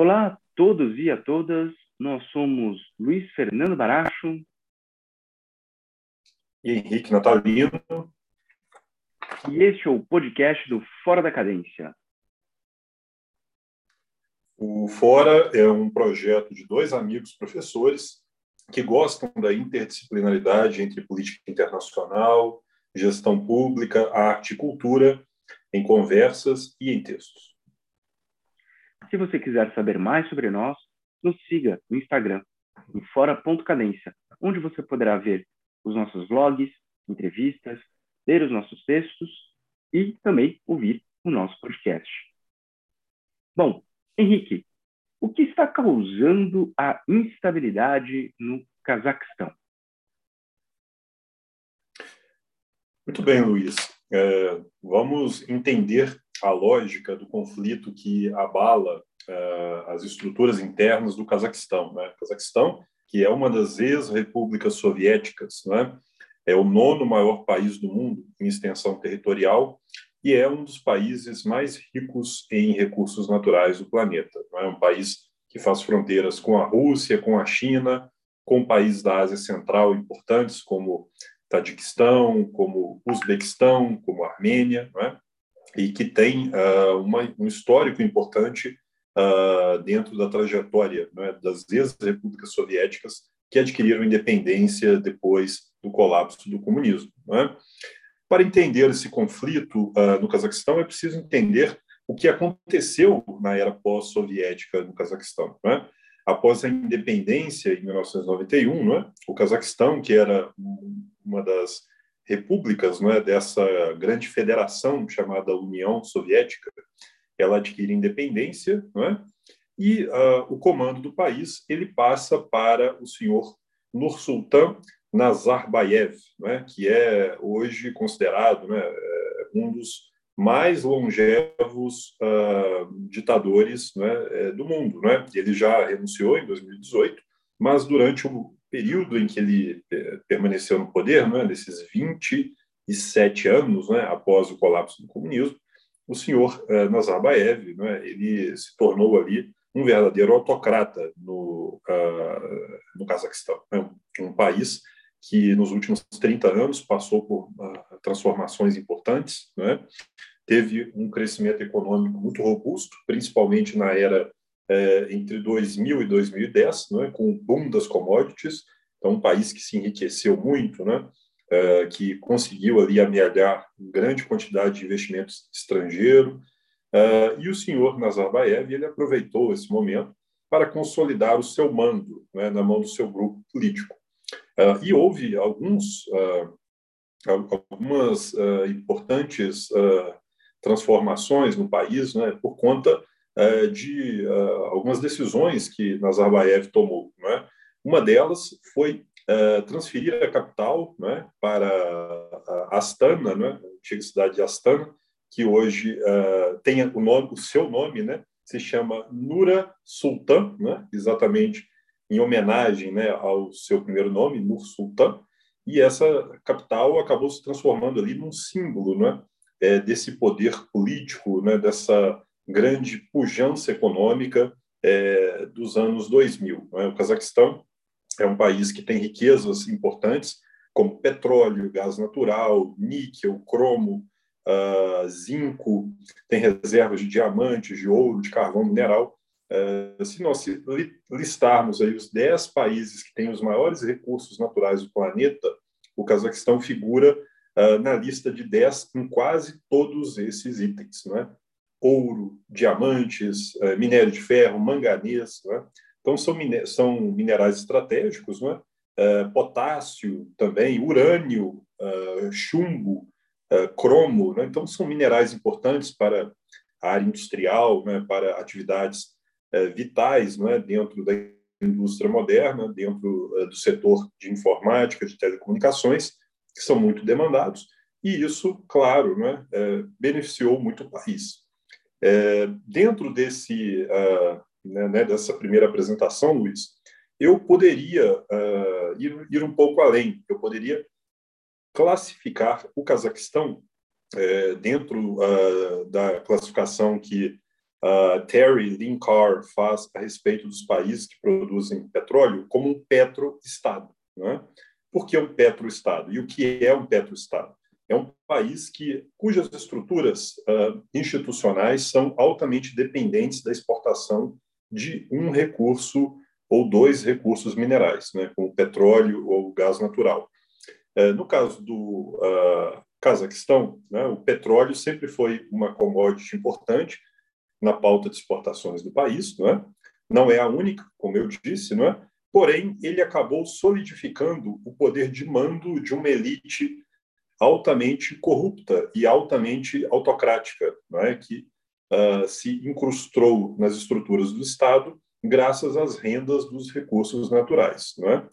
Olá a todos e a todas. Nós somos Luiz Fernando Baracho e Henrique Natalino. E este é o podcast do Fora da Cadência. O Fora é um projeto de dois amigos professores que gostam da interdisciplinaridade entre política internacional, gestão pública, arte e cultura, em conversas e em textos. Se você quiser saber mais sobre nós, nos siga no Instagram, em fora.cadência, onde você poderá ver os nossos vlogs, entrevistas, ler os nossos textos e também ouvir o nosso podcast. Bom, Henrique, o que está causando a instabilidade no Cazaquistão? Muito bem, Luiz. É, vamos entender a lógica do conflito que abala uh, as estruturas internas do Cazaquistão. Né? O Cazaquistão, que é uma das ex-repúblicas soviéticas, né? é o nono maior país do mundo em extensão territorial e é um dos países mais ricos em recursos naturais do planeta. É um país que faz fronteiras com a Rússia, com a China, com países da Ásia Central importantes como Tadiquistão, como Uzbequistão, como Armênia, é? E que tem uh, uma, um histórico importante uh, dentro da trajetória é? das ex-repúblicas soviéticas que adquiriram independência depois do colapso do comunismo. É? Para entender esse conflito uh, no Cazaquistão, é preciso entender o que aconteceu na era pós-soviética no Cazaquistão. É? Após a independência, em 1991, é? o Cazaquistão, que era uma das repúblicas não é, dessa grande federação chamada União Soviética, ela adquire independência, não é? e uh, o comando do país ele passa para o senhor Nursultan Nazarbayev, né, que é hoje considerado né, é, um dos mais longevos uh, ditadores né, do mundo. Né? Ele já renunciou em 2018, mas durante o período em que ele eh, permaneceu no poder, né, nesses 27 anos né, após o colapso do comunismo, o senhor eh, Nazarbayev, né, ele se tornou ali um verdadeiro autocrata no, uh, no Cazaquistão, né, um país que nos últimos 30 anos passou por uh, transformações importantes, né, teve um crescimento econômico muito robusto, principalmente na era é, entre 2000 e 2010, né, com o boom das commodities, então um país que se enriqueceu muito, né, é, que conseguiu ali amealhar grande quantidade de investimentos estrangeiro, é, e o senhor Nazarbayev ele aproveitou esse momento para consolidar o seu mando né, na mão do seu grupo político. É, e houve alguns, é, algumas é, importantes transformações no país né, por conta de uh, algumas decisões que Nazarbayev tomou. Né? Uma delas foi uh, transferir a capital né, para Astana, né, antiga cidade de Astana, que hoje uh, tem o, nome, o seu nome, né, se chama Nura Sultan, né, exatamente em homenagem né, ao seu primeiro nome, Nur Sultan, e essa capital acabou se transformando ali num símbolo né, é, desse poder político, né, dessa grande pujança econômica é, dos anos 2000. É? O Cazaquistão é um país que tem riquezas importantes, como petróleo, gás natural, níquel, cromo, uh, zinco, tem reservas de diamantes, de ouro, de carvão mineral. Uh, se nós listarmos aí os 10 países que têm os maiores recursos naturais do planeta, o Cazaquistão figura uh, na lista de 10 em quase todos esses itens. Né? Ouro, diamantes, eh, minério de ferro, manganês. Né? Então, são, são minerais estratégicos, né? potássio também, urânio, eh, chumbo, cromo. Né? Então, são minerais importantes para a área industrial, né? para atividades vitais né? dentro da indústria moderna, dentro do setor de informática, de telecomunicações, que são muito demandados. E isso, claro, né? beneficiou muito o país. É, dentro desse, uh, né, né, dessa primeira apresentação, Luiz, eu poderia uh, ir, ir, um pouco além. Eu poderia classificar o Cazaquistão é, dentro uh, da classificação que Terry Linkar faz a respeito dos países que produzem petróleo como um petroestado. Né? Por que um petroestado? E o que é um petroestado? É um país que, cujas estruturas uh, institucionais são altamente dependentes da exportação de um recurso ou dois recursos minerais, né, como petróleo ou gás natural. Uh, no caso do uh, Cazaquistão, né, o petróleo sempre foi uma commodity importante na pauta de exportações do país, não é? Não é a única, como eu disse, não é? Porém, ele acabou solidificando o poder de mando de uma elite altamente corrupta e altamente autocrática, não é? que uh, se incrustou nas estruturas do Estado graças às rendas dos recursos naturais. Não é?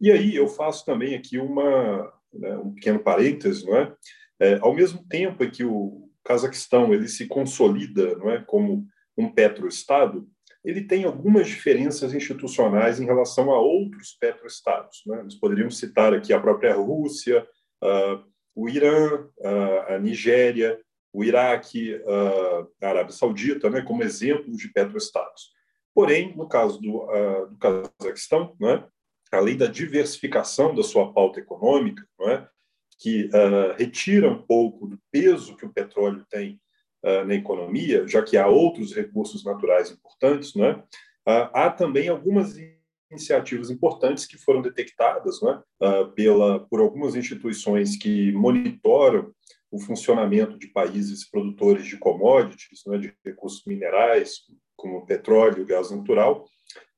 E aí eu faço também aqui uma, né, um pequeno parêntese, não é? é? Ao mesmo tempo em que o Cazaquistão ele se consolida não é, como um petroestado, ele tem algumas diferenças institucionais em relação a outros petroestados. Né? Nós poderíamos citar aqui a própria Rússia, uh, o Irã, a Nigéria, o Iraque, a Arábia Saudita, né, como exemplos de petroestados. Porém, no caso do, do Cazaquistão, né, além da diversificação da sua pauta econômica, é, que uh, retira um pouco do peso que o petróleo tem uh, na economia, já que há outros recursos naturais importantes, é, uh, há também algumas iniciativas importantes que foram detectadas né, pela, por algumas instituições que monitoram o funcionamento de países produtores de commodities, né, de recursos minerais, como petróleo, gás natural,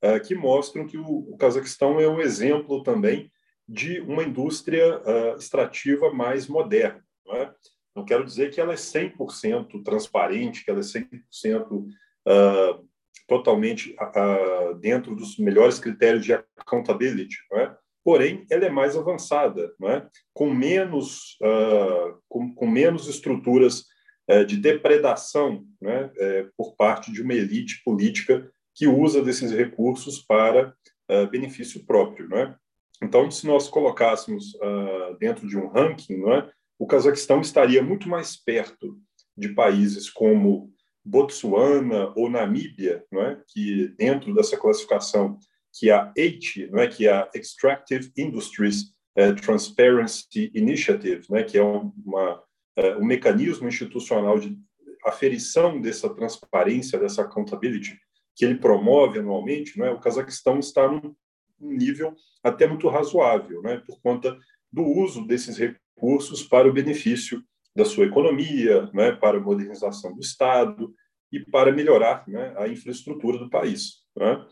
uh, que mostram que o, Cazaquistão é um exemplo também de uma indústria uh, extrativa mais moderna. Não, é? não quero dizer que ela é 100% transparente, que ela é 100% uh, totalmente uh, dentro dos melhores critérios de accountability, é? porém ela é mais avançada, é? com menos uh, com, com, menos estruturas uh, de depredação né? por parte de uma elite política que usa desses recursos para benefício próprio, é? Então, se nós colocássemos dentro de um ranking, é? o Cazaquistão estaria muito mais perto de países como Botsuana ou Namíbia, não é? que dentro dessa classificação que é a EIT, não é? que é a Extractive Industries uh, Transparency Initiative, né? que é uma, uh, um mecanismo institucional de aferição dessa transparência, dessa accountability, que ele promove anualmente, não é? o Cazaquistão está num nível até muito razoável, né? por conta do uso desses recursos para o benefício da sua economia, né? para a modernização do Estado e para melhorar né? a infraestrutura do país. Né?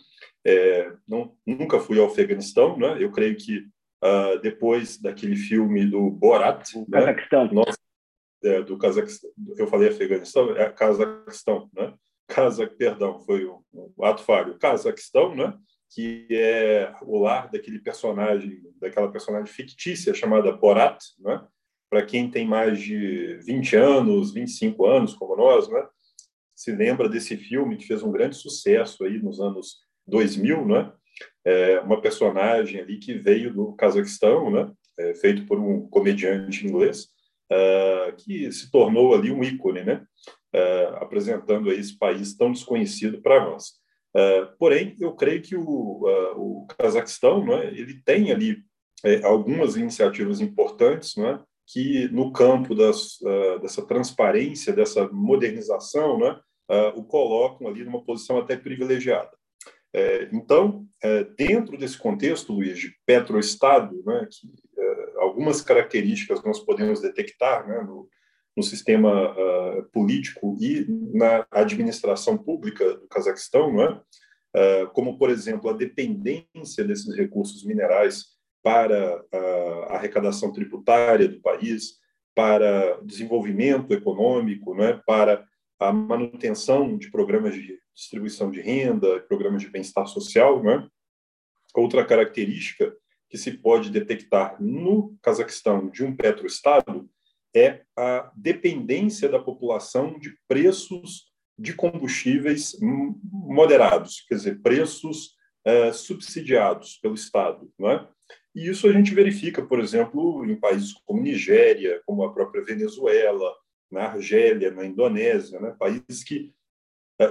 É, não, nunca fui ao Afeganistão, né? Eu creio que uh, depois daquele filme do Borat, o né? Cazaquistão, nossa, é, do Cazaquistão, eu falei Afeganistão, é Cazaquistão, né? Casa, perdão, foi o, o ato falho. Cazaquistão, né? Que é o lar daquele personagem, daquela personagem fictícia chamada Borat, né? Para quem tem mais de 20 anos, 25 anos, como nós, né? Se lembra desse filme que fez um grande sucesso aí nos anos 2000, né? É uma personagem ali que veio do Cazaquistão, né? É, feito por um comediante inglês, uh, que se tornou ali um ícone, né? Uh, apresentando esse país tão desconhecido para nós. Uh, porém, eu creio que o, o Cazaquistão, né? Ele tem ali algumas iniciativas importantes, né? Que no campo das, dessa transparência, dessa modernização, né? o colocam ali numa posição até privilegiada. É, então, é, dentro desse contexto, Luiz, de petroestado, né, que é, algumas características nós podemos detectar né, no, no, sistema uh, político e na administração pública do Cazaquistão, né, como, por exemplo, a dependência desses recursos minerais para a arrecadação tributária do país, para desenvolvimento econômico, né, para a manutenção de programas de distribuição de renda, programas de bem-estar social. Né? Outra característica que se pode detectar no Cazaquistão de um petroestado é a dependência da população de preços de combustíveis moderados, quer dizer, preços é, subsidiados pelo Estado. Não é? E isso a gente verifica, por exemplo, em países como Nigéria, como a própria Venezuela, na Argélia, na Indonésia, né? países que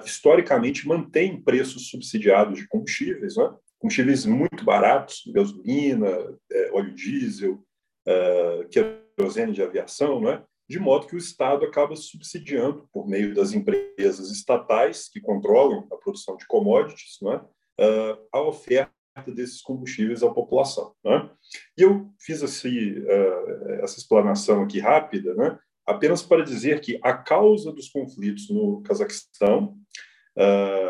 historicamente mantém preços subsidiados de combustíveis, né? combustíveis muito baratos, gasolina, óleo diesel, querosene de aviação, né? de modo que o Estado acaba subsidiando, por meio das empresas estatais que controlam a produção de commodities, né? a oferta desses combustíveis à população. Né? E eu fiz esse, essa explanação aqui rápida, né? apenas para dizer que a causa dos conflitos no Cazaquistão,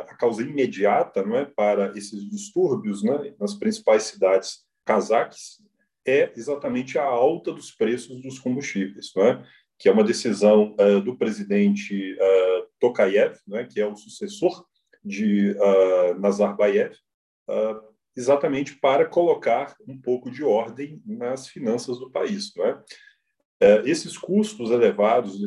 a causa imediata não é, para esses distúrbios né, nas principais cidades cazaques, é exatamente a alta dos preços dos combustíveis, não é? que é uma decisão uh, do presidente uh, Tokayev, né, que é o sucessor de uh, Nazarbayev, exatamente para colocar um pouco de ordem nas finanças do país. Não é? esses custos elevados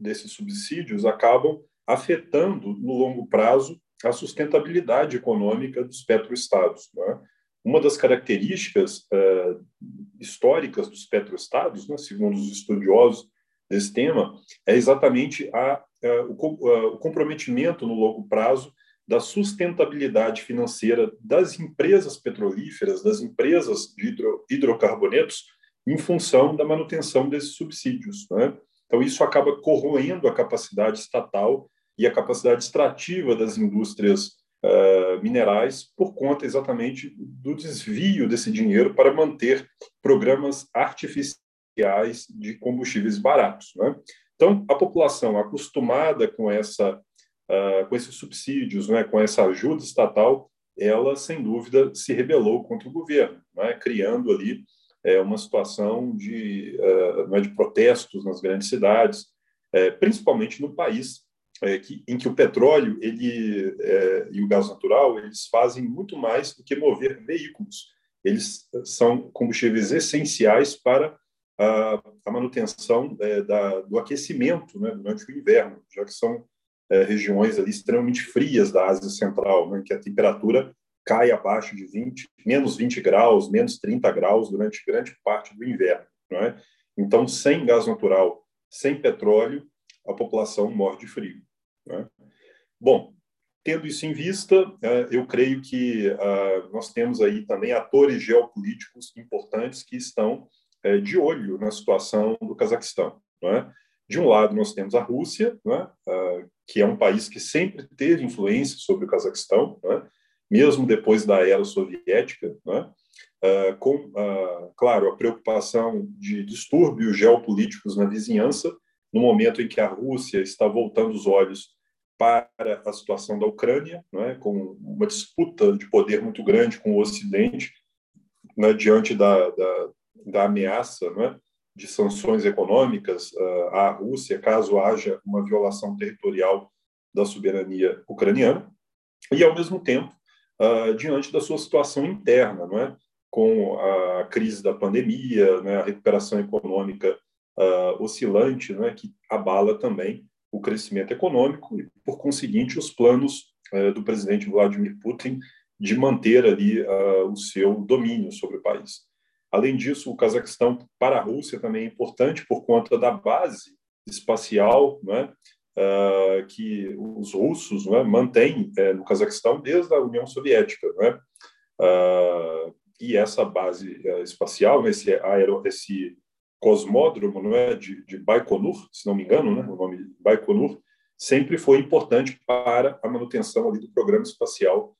desses, subsídios acabam afetando, no longo prazo, a sustentabilidade econômica dos petroestados. É? Uma das características históricas dos petroestados, né, segundo os estudiosos desse tema é exatamente a, a, o, a, o comprometimento no longo prazo da sustentabilidade financeira das empresas petrolíferas, das empresas de hidro, hidrocarbonetos, em função da manutenção desses subsídios. Né? Então, isso acaba corroendo a capacidade estatal e a capacidade extrativa das indústrias uh, minerais por conta exatamente do desvio desse dinheiro para manter programas artificiais de combustíveis baratos. Né? Então, a população acostumada com essa uh, com esses subsídios, né, com essa ajuda estatal, ela sem dúvida se rebelou contra o governo, né, criando ali é, uma situação de, uh, é, de protestos nas grandes cidades, é, principalmente no país é, que, em que o petróleo ele e o gás natural eles fazem muito mais do que mover veículos. Eles são combustíveis essenciais para a, a manutenção da, do aquecimento né, durante o inverno, já que são é, regiões ali extremamente frias da Ásia Central, né, que a temperatura cai abaixo de 20, menos 20 graus, menos 30 graus durante grande parte do inverno. É? Então, sem gás natural, sem petróleo, a população morre de frio. É? Bom, tendo isso em vista, é, eu creio que ah, nós temos aí também atores geopolíticos importantes que estão é, de olho na situação do Cazaquistão. É? De um lado, nós temos a Rússia, é? Que é um país que sempre teve influência sobre o Cazaquistão, é? mesmo depois da era soviética, é? com, claro, a preocupação de distúrbios geopolíticos na vizinhança, no momento em que a Rússia está voltando os olhos para a situação da Ucrânia, é? com uma disputa de poder muito grande com o Ocidente, né, diante da, da, da ameaça né, de sanções econômicas uh, à Rússia caso haja uma violação territorial da soberania ucraniana e ao mesmo tempo uh, diante da sua situação interna, não é? com a crise da pandemia, né, a recuperação econômica uh, oscilante, né, que abala também o crescimento econômico e, por conseguinte, os planos uh, do presidente Vladimir Putin de manter ali uh, o seu domínio sobre o país. Além disso, o Cazaquistão para a Rússia também é importante por conta da base espacial né, uh, que os russos né, mantêm é, no Cazaquistão desde a União Soviética. Né? Uh, e essa base uh, espacial, né, esse, aero, esse cosmódromo não é, de, de Baikonur, se não me engano, né, o nome Baikonur, sempre foi importante para a manutenção ali do programa espacial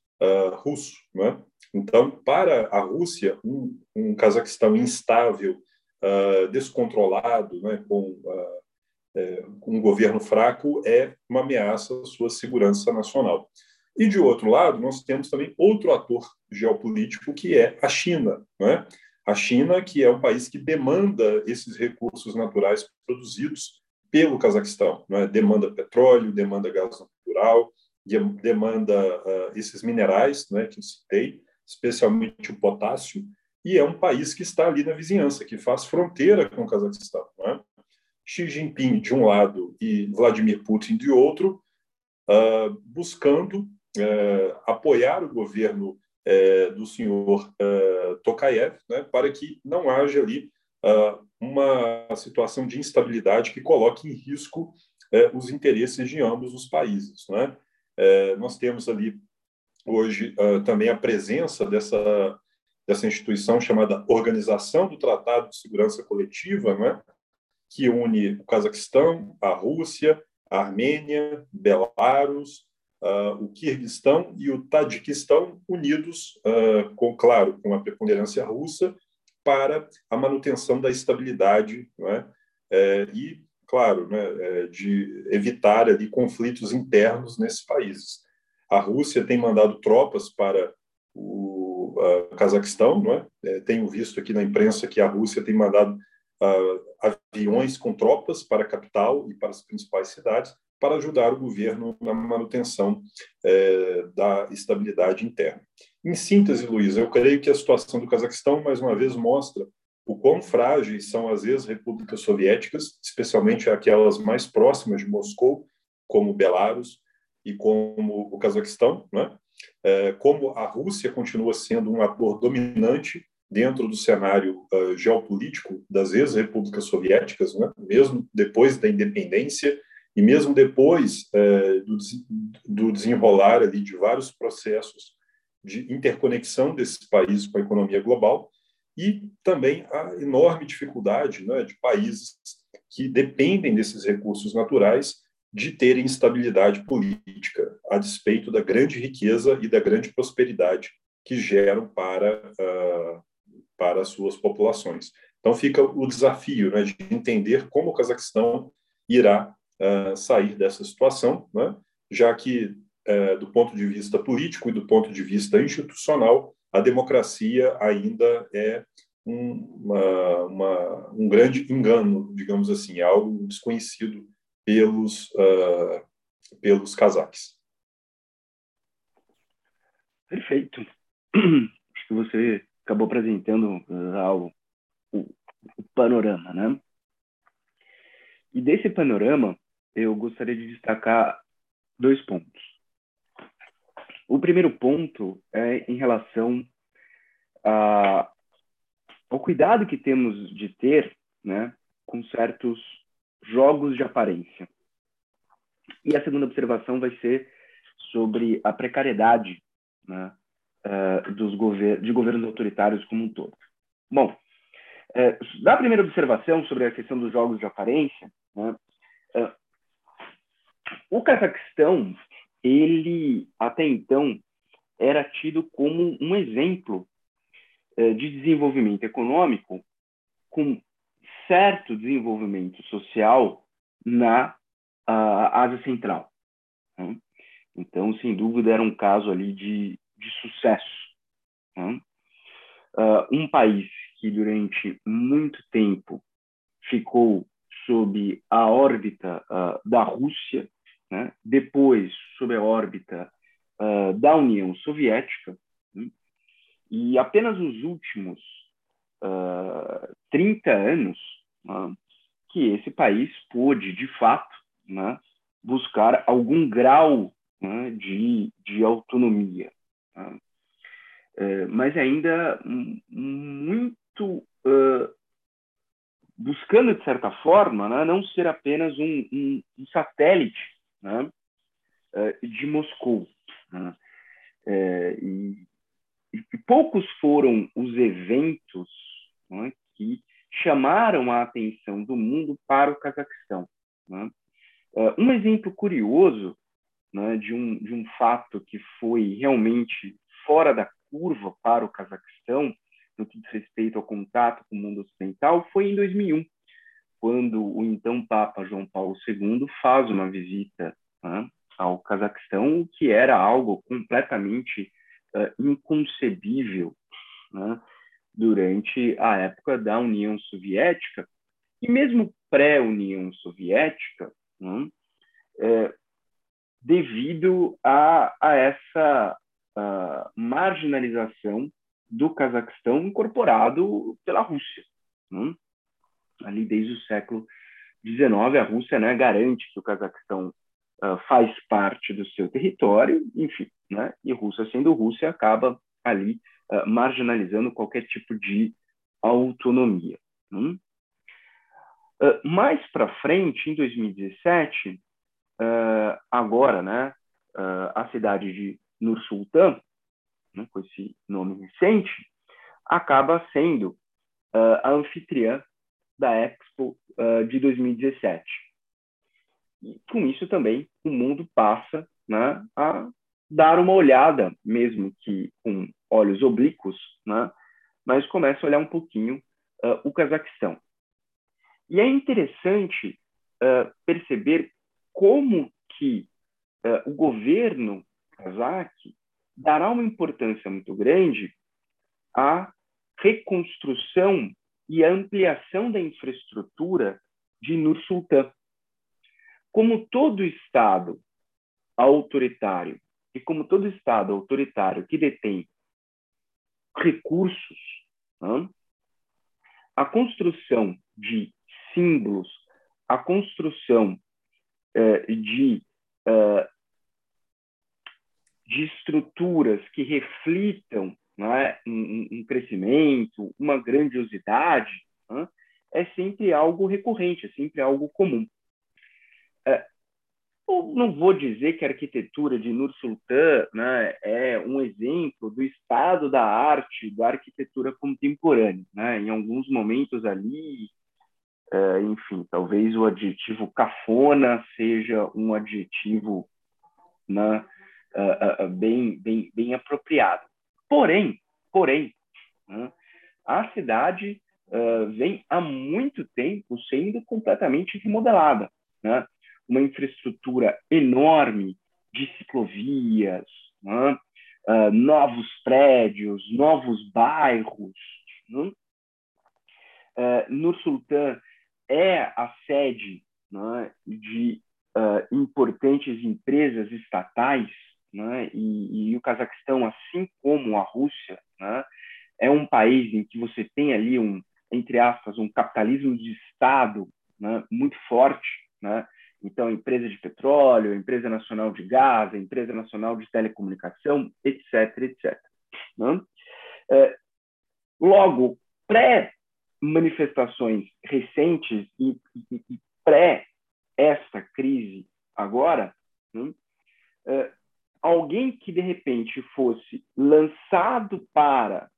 russo. Não é? Então, para a Rússia, um, um Cazaquistão instável, uh, descontrolado, né, com, uh, é, um governo fraco, é uma ameaça à sua segurança nacional. E, de outro lado, nós temos também outro ator geopolítico, que é a China. Né? A China, que é um país que demanda esses recursos naturais produzidos pelo Cazaquistão. Né? Demanda petróleo, demanda gás natural, demanda uh, esses minerais né, que eu citei, especialmente o potássio, e é um país que está ali na vizinhança, que faz fronteira com o Cazaquistão. É? Xi Jinping de um lado e Vladimir Putin de outro, uh, buscando uh, apoiar o governo uh, do senhor Tokayev, né, para que não haja ali uma situação de instabilidade que coloque em risco os interesses de ambos os países. Né? É, nós temos ali hoje uh, também a presença dessa, dessa instituição chamada Organização do Tratado de Segurança Coletiva, né, que une o Cazaquistão, a Rússia, a Armênia, Belarus, uh, o Quirguistão e o Tadiquistão unidos, uh, com claro, com a preponderância russa, para a manutenção da estabilidade né, e, claro, né, é, de evitar ali conflitos internos nesses países. A Rússia tem mandado tropas para o Cazaquistão, não é? é? Tenho visto aqui na imprensa que a Rússia tem mandado uh, aviões com tropas para a capital e para as principais cidades para ajudar o governo na manutenção é, da estabilidade interna. Em síntese, Luiz, eu creio que a situação do Cazaquistão, mais uma vez, mostra o quão frágeis são as ex-repúblicas soviéticas, especialmente aquelas mais próximas de Moscou, como Belarus e como o Cazaquistão, né? É, como a Rússia continua sendo um ator dominante dentro do cenário uh, geopolítico das ex-repúblicas soviéticas, né? mesmo depois da independência e mesmo depois uh, do, do, desenrolar ali de vários processos de interconexão desses países com a economia global e também a enorme dificuldade né, de países que dependem desses recursos naturais de terem estabilidade política, a despeito da grande riqueza e da grande prosperidade que geram para uh, para as suas populações. Então fica o desafio né, de entender como o Cazaquistão irá uh, sair dessa situação, né, já que, uh, do ponto de vista político e do ponto de vista institucional, a democracia ainda é um, uma, uma, um grande engano, digamos assim, algo desconhecido pelos, uh, pelos cazaques. Perfeito. Acho que você acabou apresentando uh, o, o panorama, né? E desse panorama, eu gostaria de destacar dois pontos. O primeiro ponto é em relação a, ao cuidado que temos de ter né, com certos jogos de aparência. E a segunda observação vai ser sobre a precariedade né, uh, dos gover de governos autoritários como um todo. Bom, uh, da primeira observação sobre a questão dos jogos de aparência, né, uh, o Cazaquistão, ele até então era tido como um exemplo de desenvolvimento econômico com certo desenvolvimento social na Ásia Central. Né? Então, sem dúvida, era um caso ali de de sucesso. Né? Uh, um país que durante muito tempo ficou sob a órbita uh, da Rússia, né? depois sob a órbita uh, da União Soviética, né? e apenas nos últimos uh, 30 anos né? que esse país pôde, de fato, né? buscar algum grau né? de, de autonomia. É, mas ainda muito uh, buscando, de certa forma, né, não ser apenas um, um, um satélite né, uh, de Moscou. Né? É, e, e, poucos foram os eventos né, que chamaram a atenção do mundo para o Cazaquistão. Né? Uh, um exemplo curioso né, de, um, de um fato que foi realmente fora da curva para o Cazaquistão, no que diz respeito ao contato com o mundo ocidental, foi em 2001, quando o então Papa João Paulo II faz uma visita né, ao Cazaquistão, que era algo completamente uh, inconcebível né, durante a época da União Soviética, e mesmo pré-União Soviética, né, é, devido a, a essa marginalização do Cazaquistão incorporado pela Rússia. Né? Ali desde o século XIX, a Rússia né, garante que o Cazaquistão uh, faz parte do seu território, enfim, né? e Rússia sendo Rússia acaba ali uh, marginalizando qualquer tipo de autonomia. Né? Uh, mais para frente, em 2017, uh, agora, né, a cidade de Nur Sultan, né, com esse nome recente, acaba sendo a anfitriã da Expo uh, de 2017. E com isso também o mundo passa né, a dar uma olhada, mesmo que com olhos oblíquos, né, mas começa a olhar um pouquinho uh, o Cazaquistão. E é interessante perceber como que o governo cazaque dará uma importância muito grande à reconstrução e ampliação da infraestrutura de Nur Sultan. Como todo Estado autoritário e como todo Estado autoritário que detém recursos, né, a construção de símbolos, a construção uh, de uh, de estruturas que reflitam né, um, um, crescimento, uma grandiosidade, é sempre algo recorrente, é sempre algo comum. É, eu não vou dizer que a arquitetura de Nur Sultan né, é um exemplo do estado da arte da arquitetura contemporânea. Né? Em alguns momentos ali, é, enfim, talvez o adjetivo cafona seja um adjetivo né, uh, uh, bem, bem, bem apropriado. Porém, porém, né, a cidade uh, vem há muito tempo sendo completamente remodelada. Né? Uma infraestrutura enorme de ciclovias, né? novos prédios, novos bairros. Né? Nur Sultan é a sede né, de importantes empresas estatais né? E, e, o Cazaquistão, assim como a Rússia, né? é um país em que você tem ali um, entre aspas, um capitalismo de Estado né? muito forte, né? Então, empresa de petróleo, empresa nacional de gás, empresa nacional de telecomunicação, etc, etc. Né? É, logo, pré-manifestações recentes e, e, e pré esta crise agora, né? Alguém que de repente fosse lançado para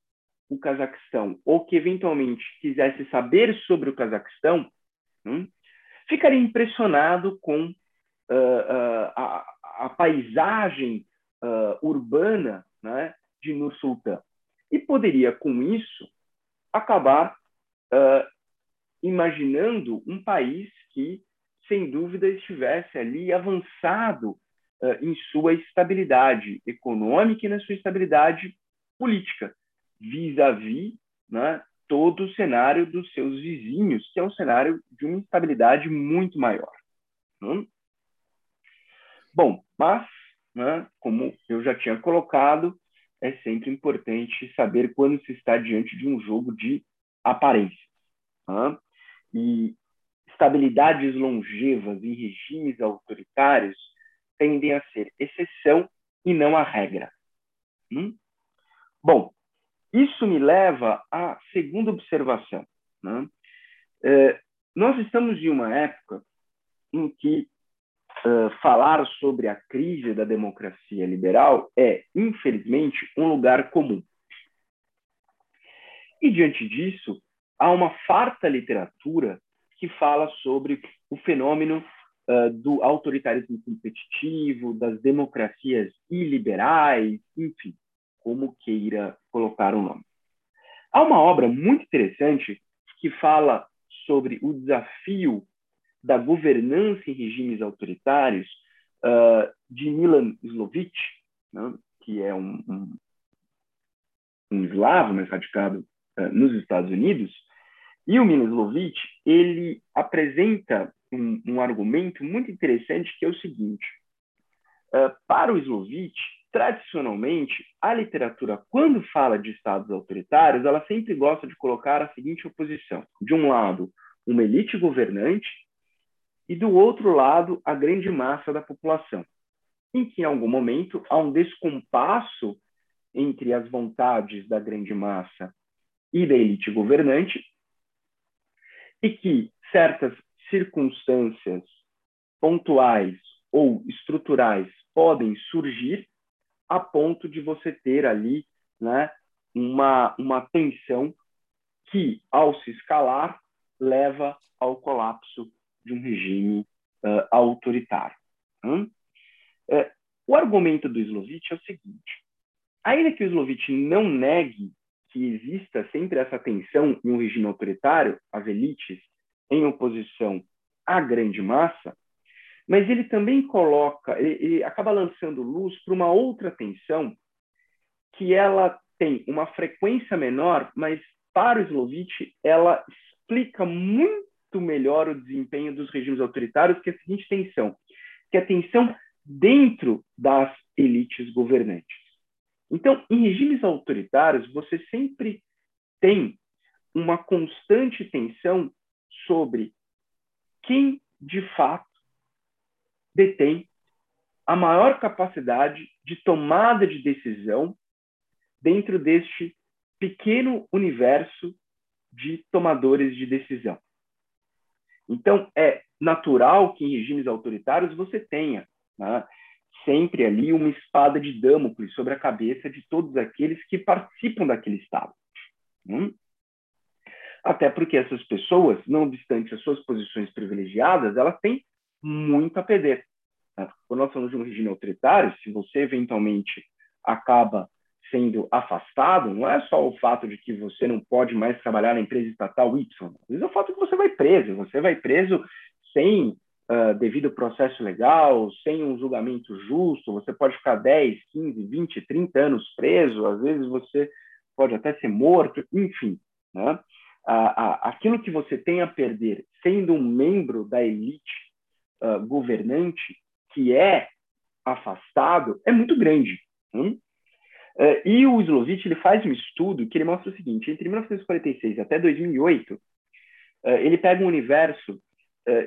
o Cazaquistão ou que eventualmente quisesse saber sobre o Cazaquistão, hum, ficaria impressionado com uh, uh, a, a, paisagem uh, urbana né, de Nur Sultan. E poderia com isso acabar imaginando um país que sem dúvida estivesse ali avançado uh, em sua estabilidade econômica e na sua estabilidade política, vis-à-vis -vis, né, todo o cenário dos seus vizinhos, que é um cenário de uma instabilidade muito maior. Né? Bom, mas, né, como eu já tinha colocado, é sempre importante saber quando se está diante de um jogo de aparência. Né? E estabilidades longevas em regimes autoritários tendem a ser exceção e não a regra. Hum? Bom, isso me leva à segunda observação. Né? É, nós estamos em uma época em que uh, falar sobre a crise da democracia liberal é, infelizmente, um lugar comum. E, diante disso, há uma farta literatura que fala sobre o fenômeno uh, do autoritarismo competitivo, das democracias iliberais, enfim, como queira colocar o nome. Há uma obra muito interessante que fala sobre o desafio da governança em regimes autoritários uh, de Milan Slovic, né, que é um, um, um eslavo, mas radicado uh, nos Estados Unidos, e o Milan Slovic, ele apresenta um, um argumento muito interessante que é o seguinte: uh, para o Slovic, tradicionalmente, a literatura, quando fala de estados autoritários, ela sempre gosta de colocar a seguinte oposição: de um lado, uma elite governante, e do outro lado, a grande massa da população, em que em algum momento há um descompasso entre as vontades da grande massa e da elite governante, e que certas circunstâncias pontuais ou estruturais podem surgir a ponto de você ter ali né, uma, uma tensão que, ao se escalar, leva ao colapso de um regime uh, autoritário. Hum? Uh, o argumento do Slovitch é o seguinte: ainda que o Slovitch não negue que exista sempre essa tensão em um regime autoritário, as elites em oposição à grande massa, mas ele também coloca, ele, ele acaba lançando luz para uma outra tensão que ela tem uma frequência menor, mas para o Slovitch ela explica muito melhor o desempenho dos regimes autoritários que a seguinte tensão, que é a tensão dentro das elites governantes. Então, em regimes autoritários, você sempre tem uma constante tensão sobre quem, de fato, detém a maior capacidade de tomada de decisão dentro deste pequeno universo de tomadores de decisão. Então, é natural que em regimes autoritários você tenha né, sempre ali uma espada de Damocles sobre a cabeça de todos aqueles que participam daquele Estado. Hum? Até porque essas pessoas, não obstante as suas posições privilegiadas, elas têm muito a perder. Né? Quando nós falamos de um regime autoritário, se você eventualmente acaba sendo afastado, não é só o fato de que você não pode mais trabalhar na empresa estatal Y, às é o fato que você vai preso, você vai preso sem uh, devido processo legal, sem um julgamento justo, você pode ficar 10, 15, 20, 30 anos preso, às vezes você pode até ser morto, enfim. Né? Aquilo que você tem a perder sendo um membro da elite uh, governante, que é afastado, é muito grande. Hum? Uh, e o Slovitch ele faz um estudo que ele mostra o seguinte: entre 1946 até 2008, uh, ele pega um universo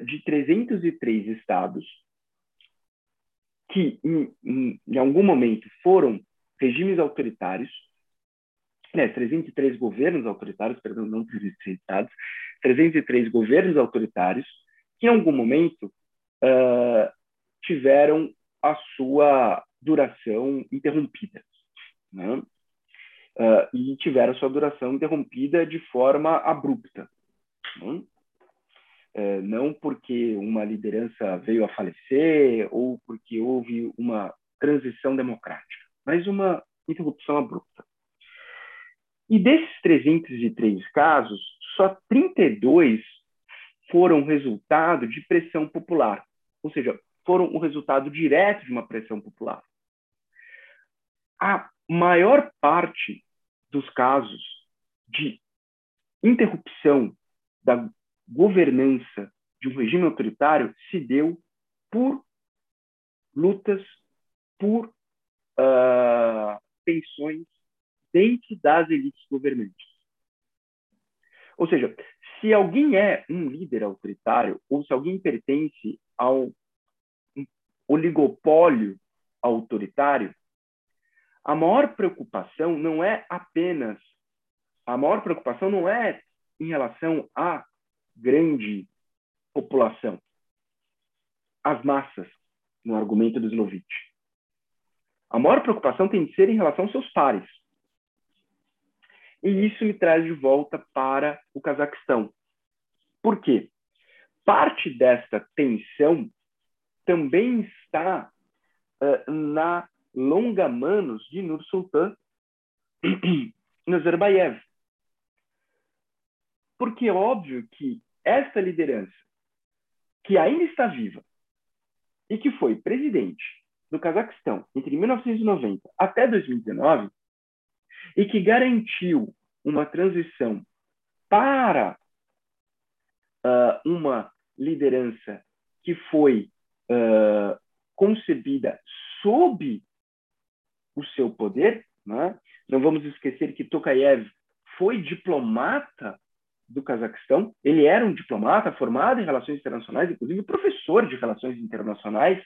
de 303 estados que, em, em, em, algum momento, foram regimes autoritários, né, 303 governos autoritários, perdão, não 303 estados, 303 governos autoritários que, em algum momento, tiveram a sua duração interrompida né? Uh, e tiveram sua duração interrompida de forma abrupta. Né? Uh, não porque uma liderança veio a falecer ou porque houve uma transição democrática, mas uma interrupção abrupta. E desses 303 casos, só 32 foram resultado de pressão popular, ou seja, foram o resultado direto de uma pressão popular. A maior parte dos casos de interrupção da governança de um regime autoritário se deu por lutas, por uh, tensões dentro das elites governantes. Ou seja, se alguém é um líder autoritário ou se alguém pertence ao oligopólio autoritário, a maior preocupação não é apenas a maior preocupação não é em relação à grande população, às massas, no argumento do Slovitch. A maior preocupação tem de ser em relação aos seus pares. E isso me traz de volta para o Cazaquistão. Por quê? Parte desta tensão também está uh, na Longa-Manos de Nur Sultan Nazarbayev. Porque é óbvio que esta liderança, que ainda está viva e que foi presidente do Cazaquistão entre 1990 até 2019 e que garantiu uma transição para uh, uma liderança que foi uh, concebida sob o seu poder. Né? Não vamos esquecer que Tokayev foi diplomata do Cazaquistão. Ele era um diplomata formado em relações internacionais, inclusive professor de relações internacionais,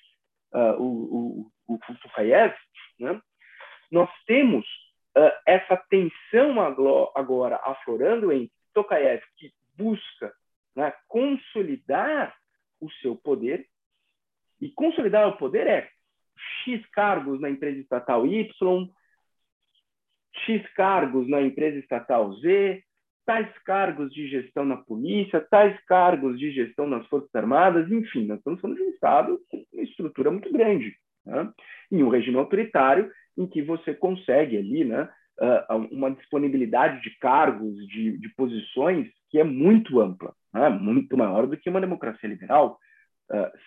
uh, o, o, o Tokayev. Né? Nós temos uh, essa tensão agora aflorando em Tokayev, que busca né, consolidar o seu poder. E consolidar o poder é X cargos na empresa estatal Y, X cargos na empresa estatal Z, tais cargos de gestão na polícia, tais cargos de gestão nas Forças Armadas, enfim, nós estamos falando de um Estado com uma estrutura muito grande, né? Em um regime autoritário em que você consegue ali né, uma disponibilidade de cargos, de, de posições que é muito ampla, né? muito maior do que uma democracia liberal,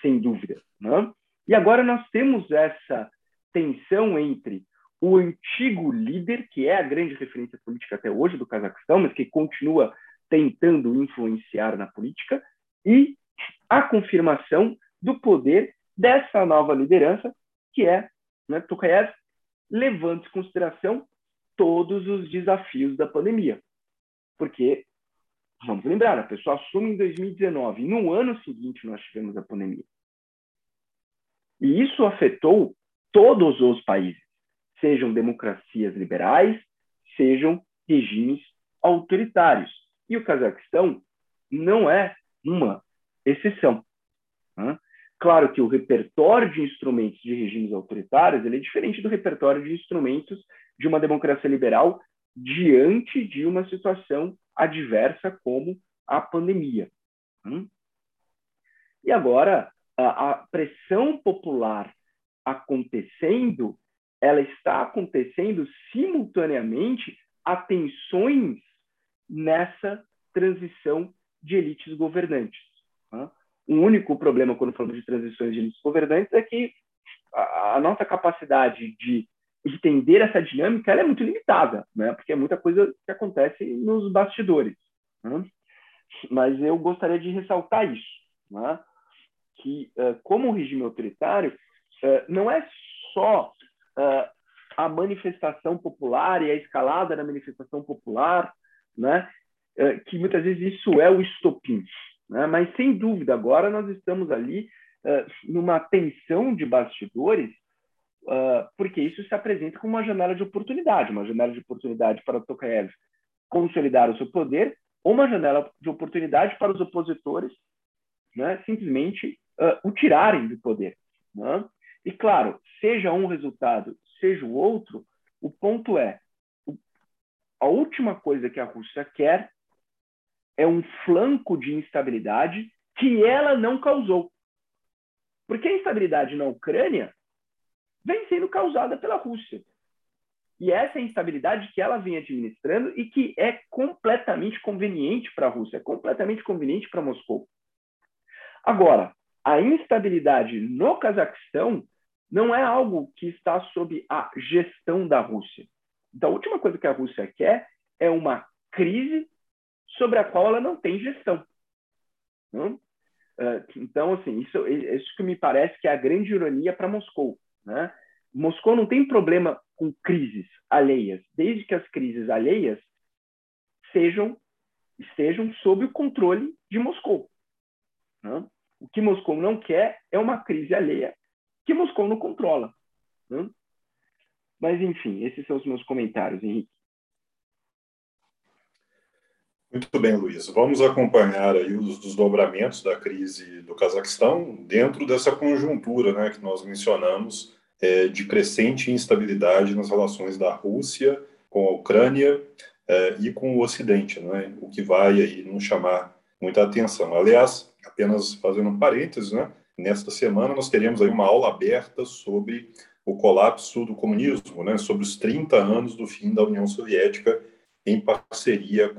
sem dúvida. Né? E agora nós temos essa tensão entre o antigo líder, que é a grande referência política até hoje do Cazaquistão, mas que continua tentando influenciar na política, e a confirmação do poder dessa nova liderança, que é né, Tokayev, levando em consideração todos os desafios da pandemia. Porque, vamos lembrar, a pessoa assume em 2019, e no ano seguinte nós tivemos a pandemia. E isso afetou todos os países sejam democracias liberais, sejam regimes autoritários. E o Cazaquistão não é uma exceção. Né? Claro que o repertório de instrumentos de regimes autoritários ele é diferente do repertório de instrumentos de uma democracia liberal diante de uma situação adversa como a pandemia. Né? E agora, a, a pressão popular acontecendo ela está acontecendo simultaneamente a tensões nessa transição de elites governantes. O único problema quando falamos de transições de elites governantes é que a, a nossa capacidade de entender essa dinâmica é muito limitada, né? porque é muita coisa que acontece nos bastidores. Né? Mas eu gostaria de ressaltar isso, né? que, uh, como regime autoritário, uh, não é só uh, a manifestação popular e a escalada da manifestação popular, né? Que muitas vezes isso é o estopim. Né? Mas, sem dúvida, agora nós estamos ali uh, numa tensão de bastidores, porque isso se apresenta como uma janela de oportunidade, uma janela de oportunidade para Tokayev consolidar o seu poder, ou uma janela de oportunidade para os opositores né, simplesmente o tirarem do poder. Né? E, claro, seja um resultado, seja o outro, o ponto é: a última coisa que a Rússia quer é um flanco de instabilidade que ela não causou. Porque a instabilidade na Ucrânia vem sendo causada pela Rússia. E essa é a instabilidade que ela vem administrando e que é completamente conveniente para a Rússia, é completamente conveniente para Moscou. Agora, a instabilidade no Cazaquistão não é algo que está sob a gestão da Rússia. Então, a última coisa que a Rússia quer é uma crise sobre a qual ela não tem gestão. Né? Então, assim, isso, isso que me parece que é a grande ironia para Moscou. Né? Moscou não tem problema com crises alheias, desde que as crises alheias sejam estejam sob o controle de Moscou. Né? O que Moscou não quer é uma crise alheia que Moscou não controla. Né? Mas, enfim, esses são os meus comentários, Henrique. Muito bem, Luiz. Vamos acompanhar aí os desdobramentos da crise do Cazaquistão dentro dessa conjuntura né, que nós mencionamos é, de crescente instabilidade nas relações da Rússia com a Ucrânia é, e com o Ocidente, né, o que vai aí nos chamar muita atenção. Aliás, apenas fazendo um parênteses, né, Nesta semana, nós teremos aí uma aula aberta sobre o colapso do comunismo, né, sobre os 30 anos do fim da União Soviética, em parceria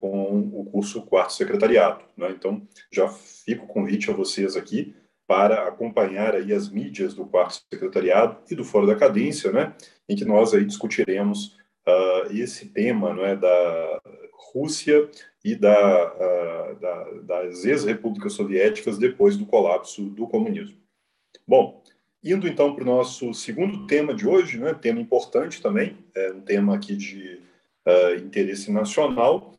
com o curso Quarto Secretariado. Né? Então, já fico convite a vocês aqui para acompanhar aí as mídias do Quarto Secretariado e do Fórum da Cadência, né, em que nós aí discutiremos uh, esse tema não é, da Rússia e da, uh, da, das ex-repúblicas soviéticas depois do colapso do comunismo. Bom, indo então para o nosso segundo tema de hoje, né, tema importante também, é um tema aqui de uh, interesse nacional,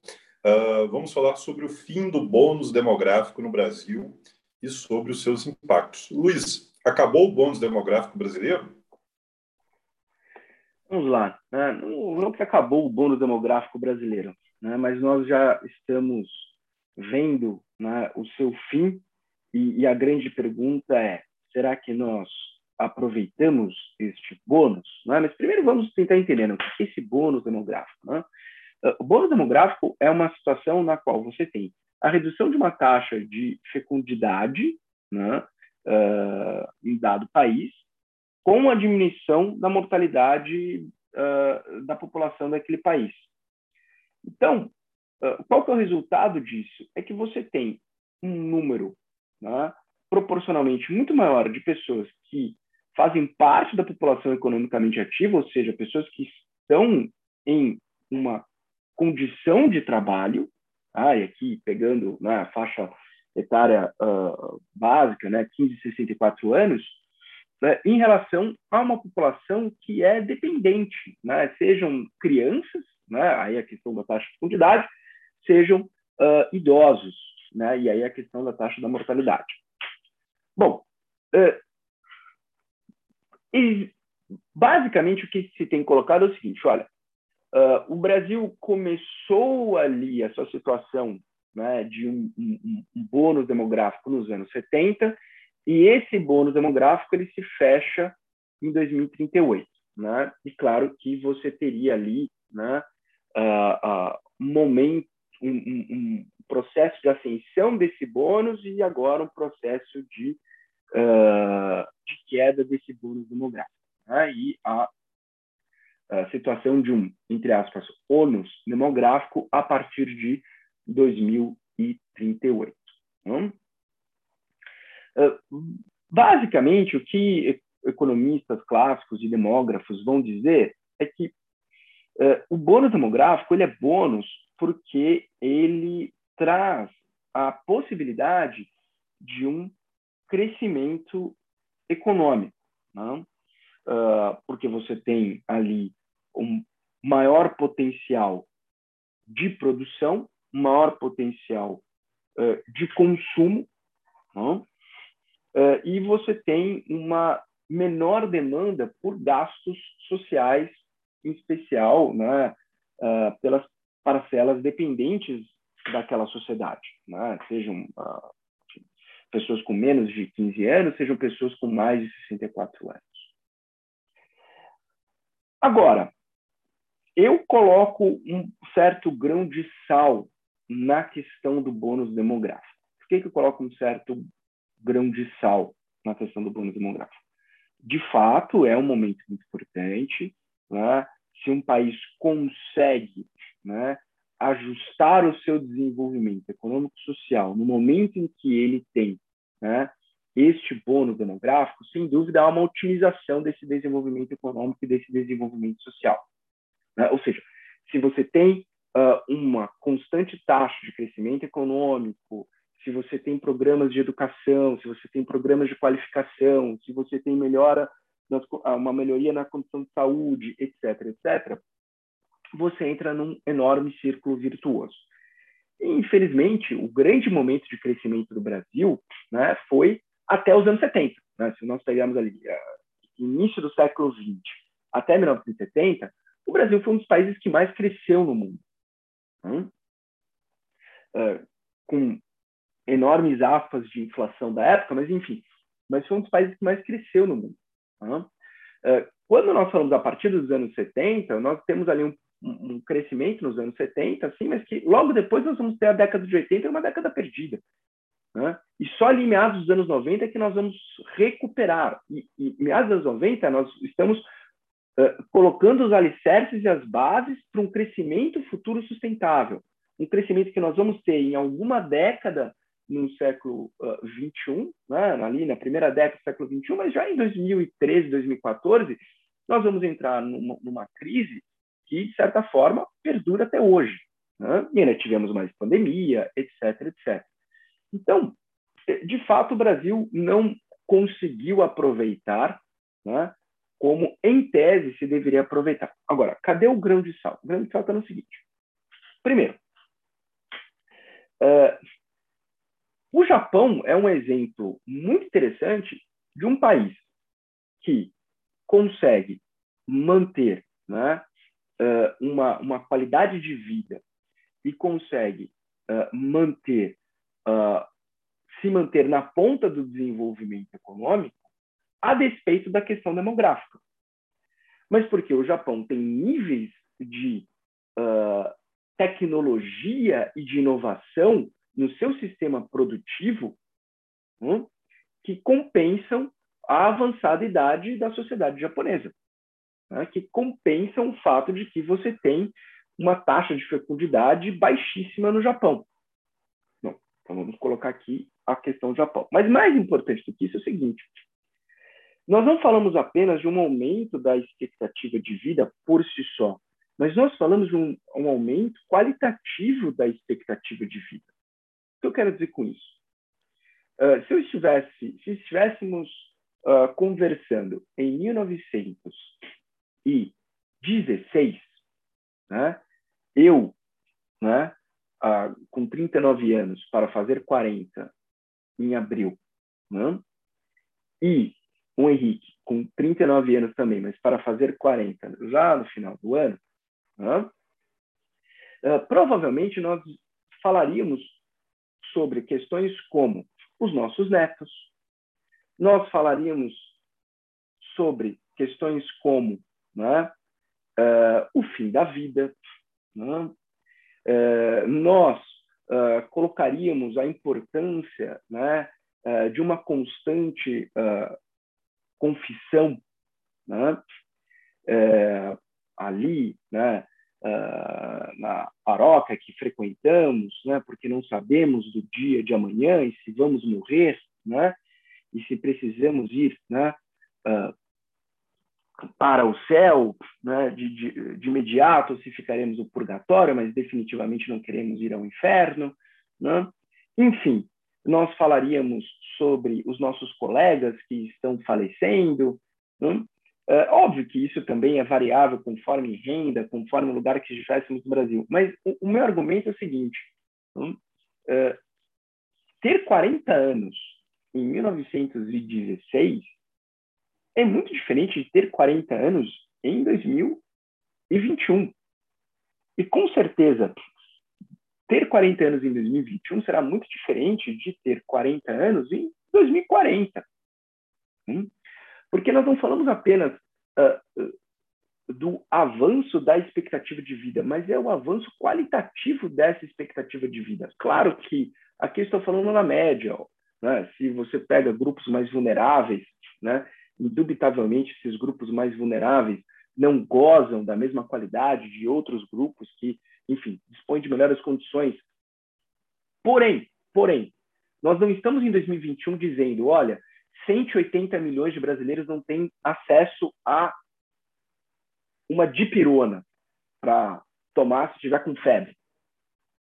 uh, vamos falar sobre o fim do bônus demográfico no Brasil e sobre os seus impactos. Luiz, acabou o bônus demográfico brasileiro? Vamos lá. Né? Não, não que acabou o bônus demográfico brasileiro, né? mas nós já estamos vendo né, o seu fim e, e, a grande pergunta é: será que nós aproveitamos este bônus, né? mas primeiro vamos tentar entender né, o que é esse bônus demográfico. Né? Uh, o bônus demográfico é uma situação na qual você tem a redução de uma taxa de fecundidade né, uh, em dado país, com a diminuição da mortalidade uh, da população daquele país. Então, qual que é o resultado disso? É que você tem um número né, proporcionalmente muito maior de pessoas que fazem parte da população economicamente ativa, ou seja, pessoas que estão em uma condição de trabalho, ah, e aqui pegando né, a faixa etária uh, básica, né, 15 a 64 anos, né, em relação a uma população que é dependente, né, sejam crianças, né, aí a questão da taxa de fecundidade, sejam uh, idosos, né, e aí a questão da taxa da mortalidade. Bom, uh, basicamente o que se tem colocado é o seguinte: olha, uh, o Brasil começou ali a sua situação né, de um, um, um, bônus demográfico nos anos 70, e esse bônus demográfico ele se fecha em 2038. Né? E claro que você teria ali né, uh, uh, um momento, um, um, processo de ascensão desse bônus e agora um processo de de queda desse bônus demográfico. Né? E a, situação de um, entre aspas, ônus demográfico a partir de 2038. Né? Uh, basicamente, o que economistas clássicos e demógrafos vão dizer é que uh, o bônus demográfico ele é bônus porque ele traz a possibilidade de um crescimento econômico, né? uh, porque você tem ali um maior potencial de produção, maior potencial uh, de consumo, uh, e você tem uma menor demanda por gastos sociais, em especial né, pelas parcelas dependentes daquela sociedade, né? sejam pessoas com menos de 15 anos, sejam pessoas com mais de 64 anos. Agora, eu coloco um certo grão de sal na questão do bônus demográfico. Por que, que eu coloco um certo grão de sal na questão do bônus demográfico? De fato, é um momento muito importante. Né? Se um país consegue né, ajustar o seu desenvolvimento econômico-social no momento em que ele tem né, este bônus demográfico, sem dúvida, há uma otimização desse desenvolvimento econômico e desse desenvolvimento social. Né? Ou seja, se você tem uh, uma constante taxa de crescimento econômico, se você tem programas de educação, se você tem programas de qualificação, se você tem melhora, uma melhoria na condição de saúde, etc., etc., você entra num enorme círculo virtuoso. infelizmente, o grande momento de crescimento do Brasil né, foi até os anos 70. Né? Se nós pegarmos ali uh, início do século XX até 1970, o Brasil foi um dos países que mais cresceu no mundo. Né? Uh, com enormes afas de inflação da época, mas enfim, mas foi um dos países que mais cresceu no mundo. Né? Uh, quando nós falamos a partir dos anos 70, nós temos ali um um crescimento nos anos 70, assim, mas que logo depois nós vamos ter a década de 80, uma década perdida. Né? E só ali meados dos anos 90 é que nós vamos recuperar. E, e meados dos anos 90 nós estamos colocando os alicerces e as bases para um crescimento futuro sustentável. Um crescimento que nós vamos ter em alguma década no século uh, 21, né? ali na primeira década do século 21, mas já em 2013, 2014, nós vamos entrar numa, numa crise que, de certa forma, perdura até hoje. Né? E ainda tivemos mais pandemia, etc, etc. Então, de fato, o Brasil não conseguiu aproveitar né, como, em tese, se deveria aproveitar. Agora, cadê o grão de sal? O grão de sal está no seguinte. Primeiro, uh, o Japão é um exemplo muito interessante de um país que consegue manter né, uh, uma, uma qualidade de vida e consegue uh, manter, uh, se manter na ponta do desenvolvimento econômico, a despeito da questão demográfica. Mas porque o Japão tem níveis de uh, tecnologia e de inovação no seu sistema produtivo hum, que compensam a avançada idade da sociedade japonesa, né, que compensam o fato de que você tem uma taxa de fecundidade baixíssima no Japão. Então vamos colocar aqui a questão do Japão. Mas mais importante do que isso é o seguinte: nós não falamos apenas de um aumento da expectativa de vida por si só, mas nós falamos de um, um aumento qualitativo da expectativa de vida. O que eu quero dizer com isso? Uh, se estivesse, se estivéssemos uh, conversando em 1916, né, eu, né, uh, com 39 anos, para fazer 40 em abril, né, e o Henrique, com 39 anos também, mas para fazer 40 já no final do ano, né, uh, provavelmente nós falaríamos sobre questões como os nossos netos. Nós falaríamos sobre questões como né, uh, o fim da vida. Né, uh, nós colocaríamos a importância né, de uma constante confissão né? é, ali, né? Uh, na paróquia que frequentamos, né? Porque não sabemos do dia de amanhã e se vamos morrer, né? E se precisamos ir, né? Uh, para o céu, né? De, de, de imediato, se ficaremos no purgatório, mas definitivamente não queremos ir ao inferno, né? Enfim, nós falaríamos sobre os nossos colegas que estão falecendo. Né? É óbvio que isso também é variável conforme renda, conforme o lugar que estivéssemos no Brasil. Mas o, o, meu argumento é o seguinte: né? é, ter 40 anos em 1916 é muito diferente de ter 40 anos em 2021. E com certeza, ter 40 anos em 2021 será muito diferente de ter 40 anos em 2040. Hum? Porque nós não falamos apenas uh, do avanço da expectativa de vida, mas é o avanço qualitativo dessa expectativa de vida. Claro que aqui estou falando na média. Ó, né? Se você pega grupos mais vulneráveis, né? indubitavelmente esses grupos mais vulneráveis não gozam da mesma qualidade de outros grupos que enfim, dispõe de melhores condições. Porém, porém, nós não estamos em 2021 dizendo, olha, 180 milhões de brasileiros não têm acesso a uma dipirona para tomar se estiver com febre.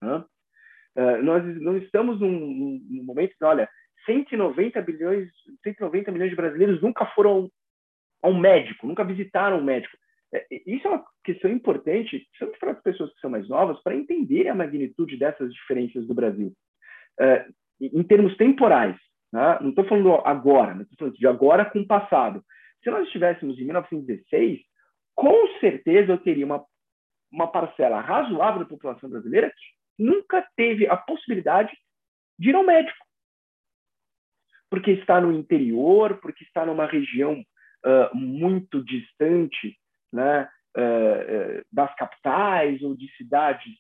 Uh, nós não estamos num, num momento que, olha, 190 bilhões, 190 milhões de brasileiros nunca foram a um médico, nunca visitaram um médico. É, isso é uma questão importante, principalmente para as pessoas que são mais novas, para entenderem a magnitude dessas diferenças do Brasil. É, em termos temporais, né? não estou falando agora, estou falando de agora com o passado. Se nós estivéssemos em 1916, com certeza eu teria uma, uma parcela razoável da população brasileira que nunca teve a possibilidade de ir ao médico. Porque está no interior, porque está numa região uh, muito distante né, uh, das capitais ou de cidades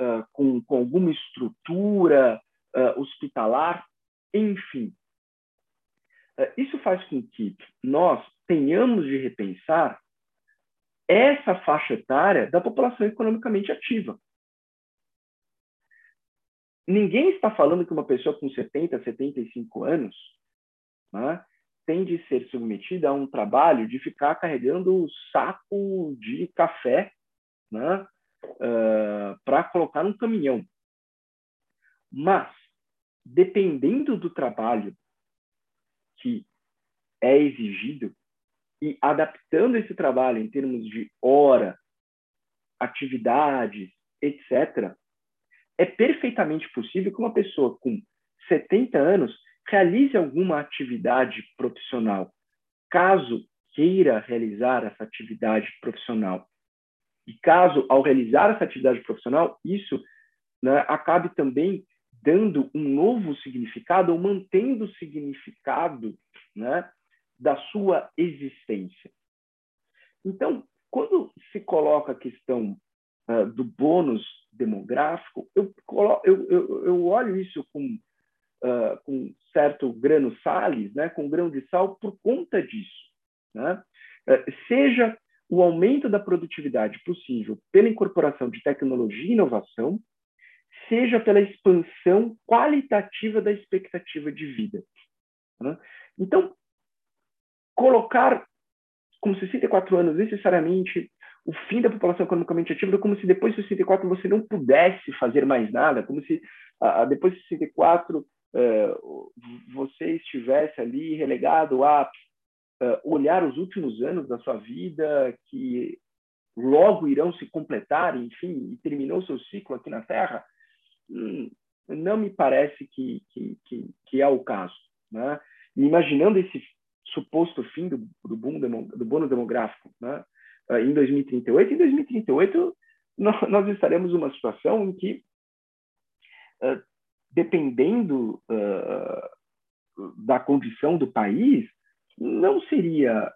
uh, com, com, alguma estrutura hospitalar, enfim. isso faz com que nós tenhamos de repensar essa faixa etária da população economicamente ativa. Ninguém está falando que uma pessoa com 70, 75 anos né, tem de ser submetida a um trabalho de ficar carregando saco de café né, uh, para colocar num caminhão. Mas, dependendo do trabalho que é exigido e adaptando esse trabalho em termos de hora, atividades, etc., é perfeitamente possível que uma pessoa com 70 anos realize alguma atividade profissional, caso queira realizar essa atividade profissional. E caso, ao realizar essa atividade profissional, isso né, acabe também dando um novo significado ou mantendo o significado né, da sua existência. Então, quando se coloca a questão uh, do bônus demográfico, eu, eu, eu, eu olho isso com, uh, com certo grano sales, né, com grão de sal, por conta disso. Né? Uh, seja o aumento da produtividade possível pela incorporação de tecnologia e inovação, seja pela expansão qualitativa da expectativa de vida. Né? Então, colocar como 64 anos necessariamente o fim da população economicamente ativa, como se depois de 64 você não pudesse fazer mais nada, como se ah, depois de 64 eh, você estivesse ali relegado a uh, olhar os últimos anos da sua vida que logo irão se completar, enfim, e terminou seu ciclo aqui na Terra, hum, não me parece que, que, que, que é o caso. Né? imaginando esse suposto fim do, do boom do bônus demográfico né? uh, em 2038, em 2038 nós, nós estaremos numa situação em que, uh, dependendo uh, da condição do país, não seria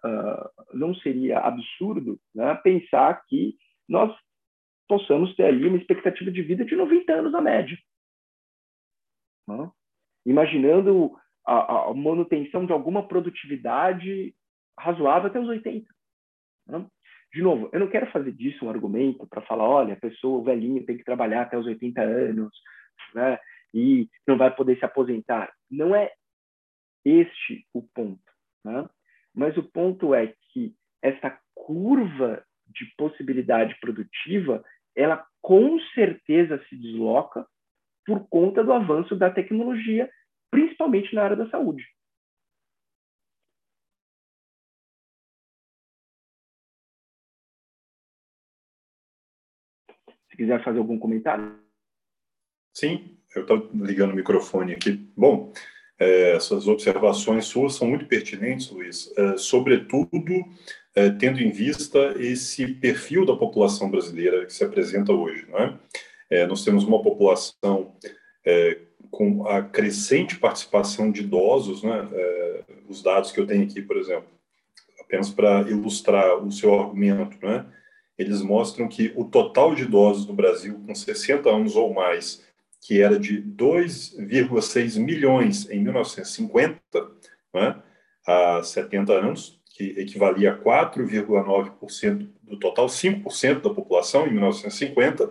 não seria absurdo né, pensar que nós possamos ter ali uma expectativa de vida de 90 anos na média. Né? Imaginando a, a, manutenção de alguma produtividade razoável até os 80. Né? De novo, eu não quero fazer disso um argumento para falar, olha, a pessoa, o velhinho, tem que trabalhar até os 80 anos, né? E não vai poder se aposentar. Não é este o ponto, né? Mas o ponto é que essa curva de possibilidade produtiva, ela com certeza se desloca por conta do avanço da tecnologia, principalmente na área da saúde. Se quiser fazer algum comentário. Sim, eu estou ligando o microfone aqui. Bom, é, essas observações suas são muito pertinentes, Luiz, é, sobretudo é, tendo em vista esse perfil da população brasileira que se apresenta hoje. Não é? nós temos uma população com a crescente participação de idosos, né? os dados que eu tenho aqui, por exemplo, apenas para ilustrar o seu argumento, né? eles mostram que o total de idosos no Brasil com 60 anos ou mais que era de 2,6 milhões em 1950, né, há 70 anos, que equivalia a 4,9% do total, 5% da população em 1950,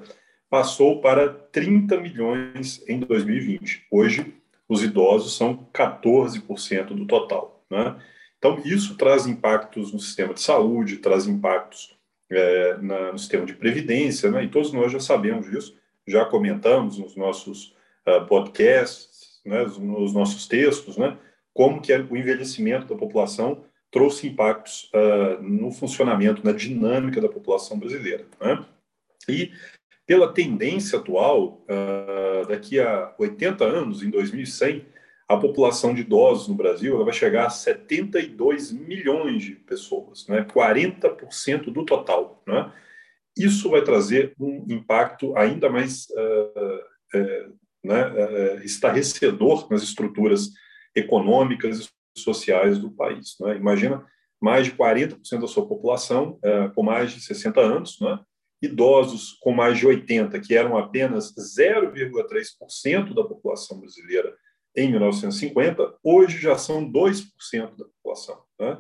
passou para 30 milhões em 2020. Hoje, os idosos são 14% do total. Né? Então, isso traz impactos no sistema de saúde, traz impactos é, na, no sistema de previdência, né? e todos nós já sabemos disso já comentamos nos nossos uh, podcasts, né, nos nossos textos, né, como que o envelhecimento da população trouxe impactos uh, no funcionamento, na dinâmica da população brasileira. Né? E pela tendência atual, uh, daqui a 80 anos, em 2100, a população de idosos no Brasil vai chegar a 72 milhões de pessoas, né? 40% do total. Né? Isso vai trazer um impacto ainda mais uh, uh, né, uh, estarrecedor nas estruturas econômicas e sociais do país. Né? Imagina mais de 40% da sua população com mais de 60 anos, né? idosos com mais de 80, que eram apenas 0,3% da população brasileira em 1950, hoje já são 2% da população. Né?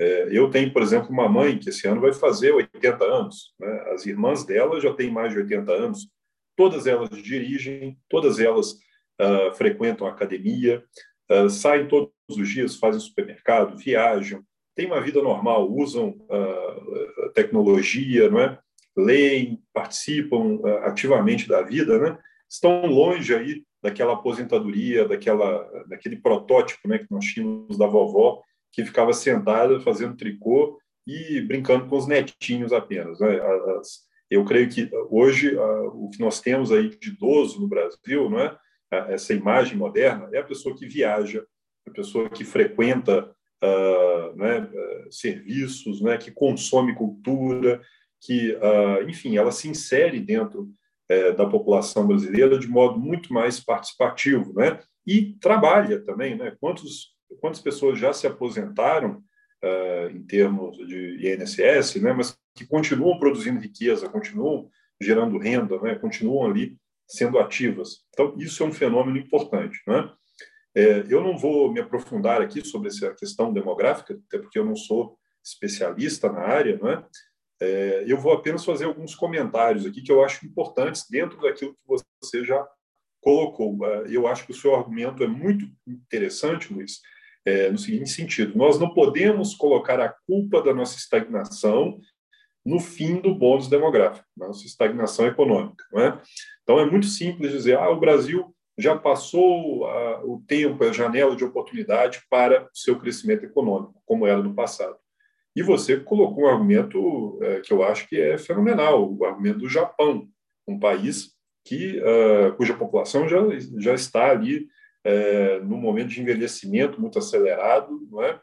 É, eu tenho, por exemplo, uma mãe que esse ano vai fazer 80 anos. Né? As irmãs dela já têm mais de 80 anos. Todas elas dirigem, todas elas uh, frequentam academia, uh, saem todos os dias, fazem supermercado, viajam, têm uma vida normal, usam uh, tecnologia, não é? leem, participam ativamente da vida, né? estão longe aí daquela aposentadoria, daquela, daquele protótipo né, que nós tínhamos da vovó, que ficava sentada fazendo tricô e brincando com os netinhos apenas. Né? As, eu creio que hoje o que nós temos aí de idoso no Brasil, não é? essa imagem moderna, é a pessoa que viaja, a pessoa que frequenta uh, né, serviços, né, que consome cultura, que, uh, enfim, ela se insere dentro uh, da população brasileira de modo muito mais participativo, né? E trabalha também, né? Quantos quantas pessoas já se aposentaram uh, em termos de INSS, né, mas que continuam produzindo riqueza, continuam gerando renda, né, continuam ali sendo ativas. Então, isso é um fenômeno importante. Né? É, eu não vou me aprofundar aqui sobre essa questão demográfica, até porque eu não sou especialista na área, né? É, eu vou apenas fazer alguns comentários aqui que eu acho importantes dentro daquilo que você já colocou. É, eu acho que o seu argumento é muito interessante, Luiz, é, no seguinte sentido: nós não podemos colocar a culpa da nossa estagnação no fim do bônus demográfico, nossa estagnação econômica. É? Então, é muito simples dizer: ah, o Brasil já passou a, o tempo, a janela de oportunidade para o seu crescimento econômico, como era no passado. E você colocou um argumento é, que eu acho que é fenomenal, o argumento do Japão, um país que, uh, cuja população já, já está ali é, no momento de envelhecimento muito acelerado, não é?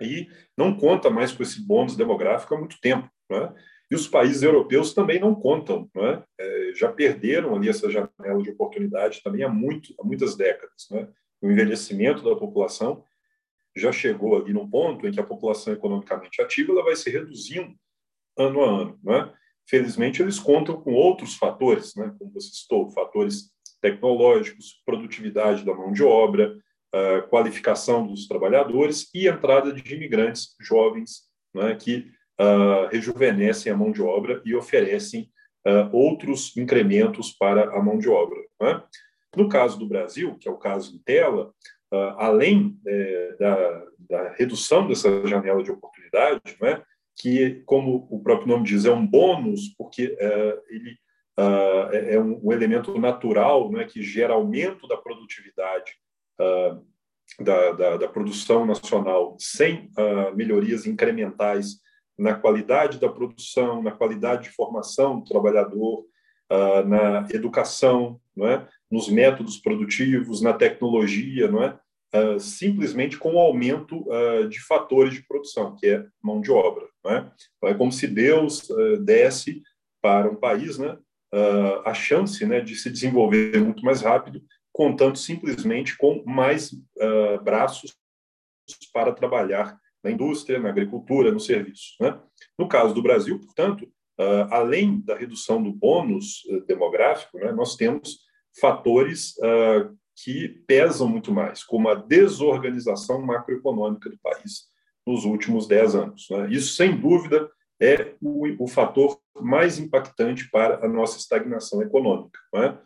e não conta mais com esse bônus demográfico há muito tempo. Não é? E os países europeus também não contam, não é? É, já perderam ali essa janela de oportunidade também há, muito, há muitas décadas. É? O envelhecimento da população já chegou ali num ponto em que a população economicamente ativa ela vai se reduzindo ano a ano. É? Felizmente, eles contam com outros fatores, né? como você citou, fatores tecnológicos, produtividade da mão de obra, qualificação dos trabalhadores e entrada de imigrantes jovens né, que rejuvenescem a mão de obra e oferecem outros incrementos para a mão de obra. Né? No caso do Brasil, que é o caso em tela, além é, da, da, redução dessa janela de oportunidade, né, que, como o próprio nome diz, é um bônus, porque é, ele é, um, um, elemento natural né, que gera aumento da produtividade da, da, da, produção nacional sem melhorias incrementais na qualidade da produção, na qualidade de formação do trabalhador, uh, na educação, não é? nos métodos produtivos, na tecnologia, não é? Uh, simplesmente com o aumento uh, de fatores de produção, que é mão de obra. Não é? Então, é como se Deus desse para um país né, a chance né, de se desenvolver muito mais rápido, contando simplesmente com mais braços para trabalhar na indústria, na agricultura, no serviço. Né? No caso do Brasil, portanto, uh, além da redução do bônus uh, demográfico, né, nós temos fatores uh, que pesam muito mais, como a desorganização macroeconômica do país nos últimos dez anos. Né? Isso, sem dúvida, é o, o, fator mais impactante para a nossa estagnação econômica. Né?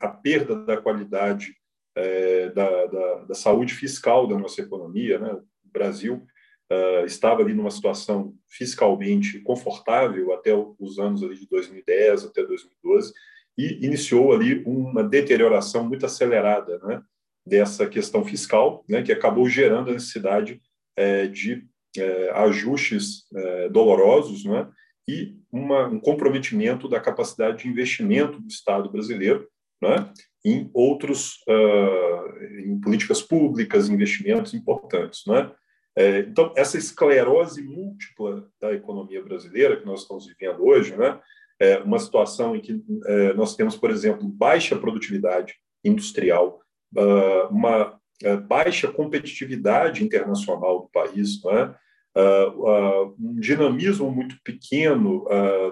a perda da qualidade é, da, da, da, saúde fiscal da nossa economia, né? O Brasil uh, estava ali numa situação fiscalmente confortável até os anos ali de 2010 até 2012 e iniciou ali uma deterioração muito acelerada, né, dessa questão fiscal, né, que acabou gerando a necessidade é, de é, ajustes é, dolorosos, né, e uma, um comprometimento da capacidade de investimento do Estado brasileiro, né, em outros, uh, em políticas públicas, investimentos importantes, né? É, então, essa esclerose múltipla da economia brasileira que nós estamos vivendo hoje, né, é? Uma situação em que é, nós temos, por exemplo, baixa produtividade industrial, uh, uma baixa competitividade internacional do país, né, uh, um dinamismo muito pequeno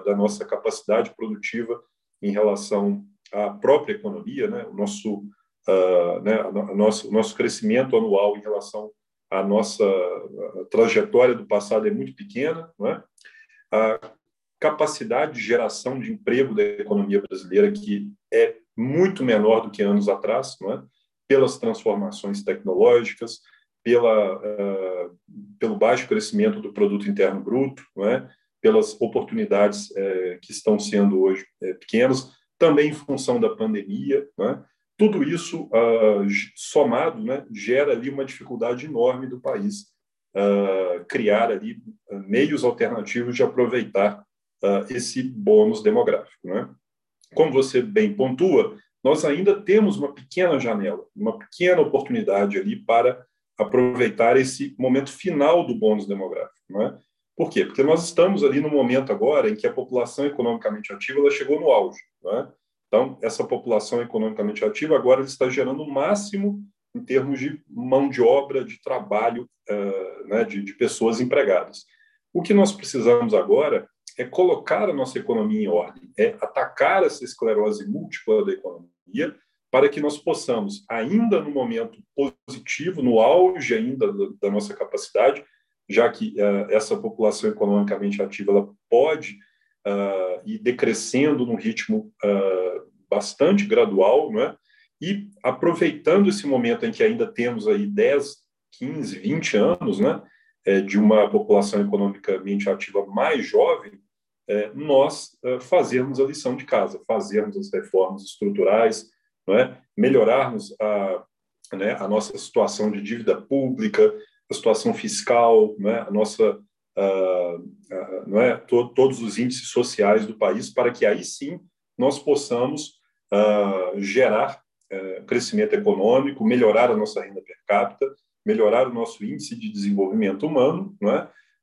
da nossa capacidade produtiva em relação à própria economia, né, o nosso, né, nosso, o nosso crescimento anual em relação a nossa trajetória do passado é muito pequena, é? a capacidade de geração de emprego da economia brasileira que é muito menor do que anos atrás, é? Pelas transformações tecnológicas, pela, uh, pelo baixo crescimento do produto interno bruto, é? pelas oportunidades uh, que estão sendo hoje uh, pequenas, também em função da pandemia, é? Tudo isso uh, somado né, gera ali uma dificuldade enorme do país uh, criar ali ah, meios alternativos de aproveitar esse bônus demográfico. Né? Como você bem pontua, nós ainda temos uma pequena janela, uma pequena oportunidade ali para aproveitar esse momento final do bônus demográfico. Né? Por quê? Porque nós estamos ali no momento agora em que a população economicamente ativa ela chegou no auge. Né? Então, essa população economicamente ativa agora está gerando o máximo em termos de mão de obra, de trabalho, uh, né, de, de pessoas empregadas. O que nós precisamos agora é colocar a nossa economia em ordem, é atacar essa esclerose múltipla da economia para que nós possamos, ainda no momento positivo, no auge ainda da nossa capacidade, já que uh, essa população economicamente ativa ela pode uh, ir decrescendo num ritmo uh, bastante gradual, não é? e aproveitando esse momento em que ainda temos aí 10, 15, 20 anos né, é, de uma população economicamente ativa mais jovem, é, nós é, fazermos a lição de casa, fazermos as reformas estruturais, é? melhorarmos a, né, a nossa situação de dívida pública, a situação fiscal, é? a nossa, não é? To, todos os índices sociais do país, para que aí sim nós possamos gerar crescimento econômico, melhorar a nossa renda per capita, melhorar o nosso índice de desenvolvimento humano,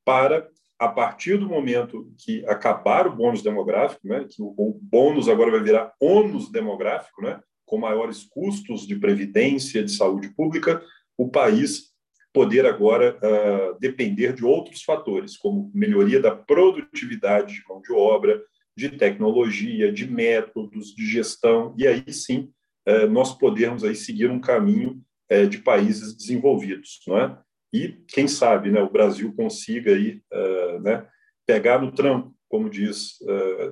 para a partir do momento que acabar o bônus demográfico, né, que o, bônus agora vai virar ônus demográfico, né, com maiores custos de previdência, de saúde pública, o país poder agora uh, depender de outros fatores, como melhoria da produtividade de mão de obra, de tecnologia, de métodos, de gestão, e aí sim uh, nós podermos aí seguir um caminho uh, de países desenvolvidos, não é? E quem sabe, né, o Brasil consiga aí, né, pegar no tranco, como diz,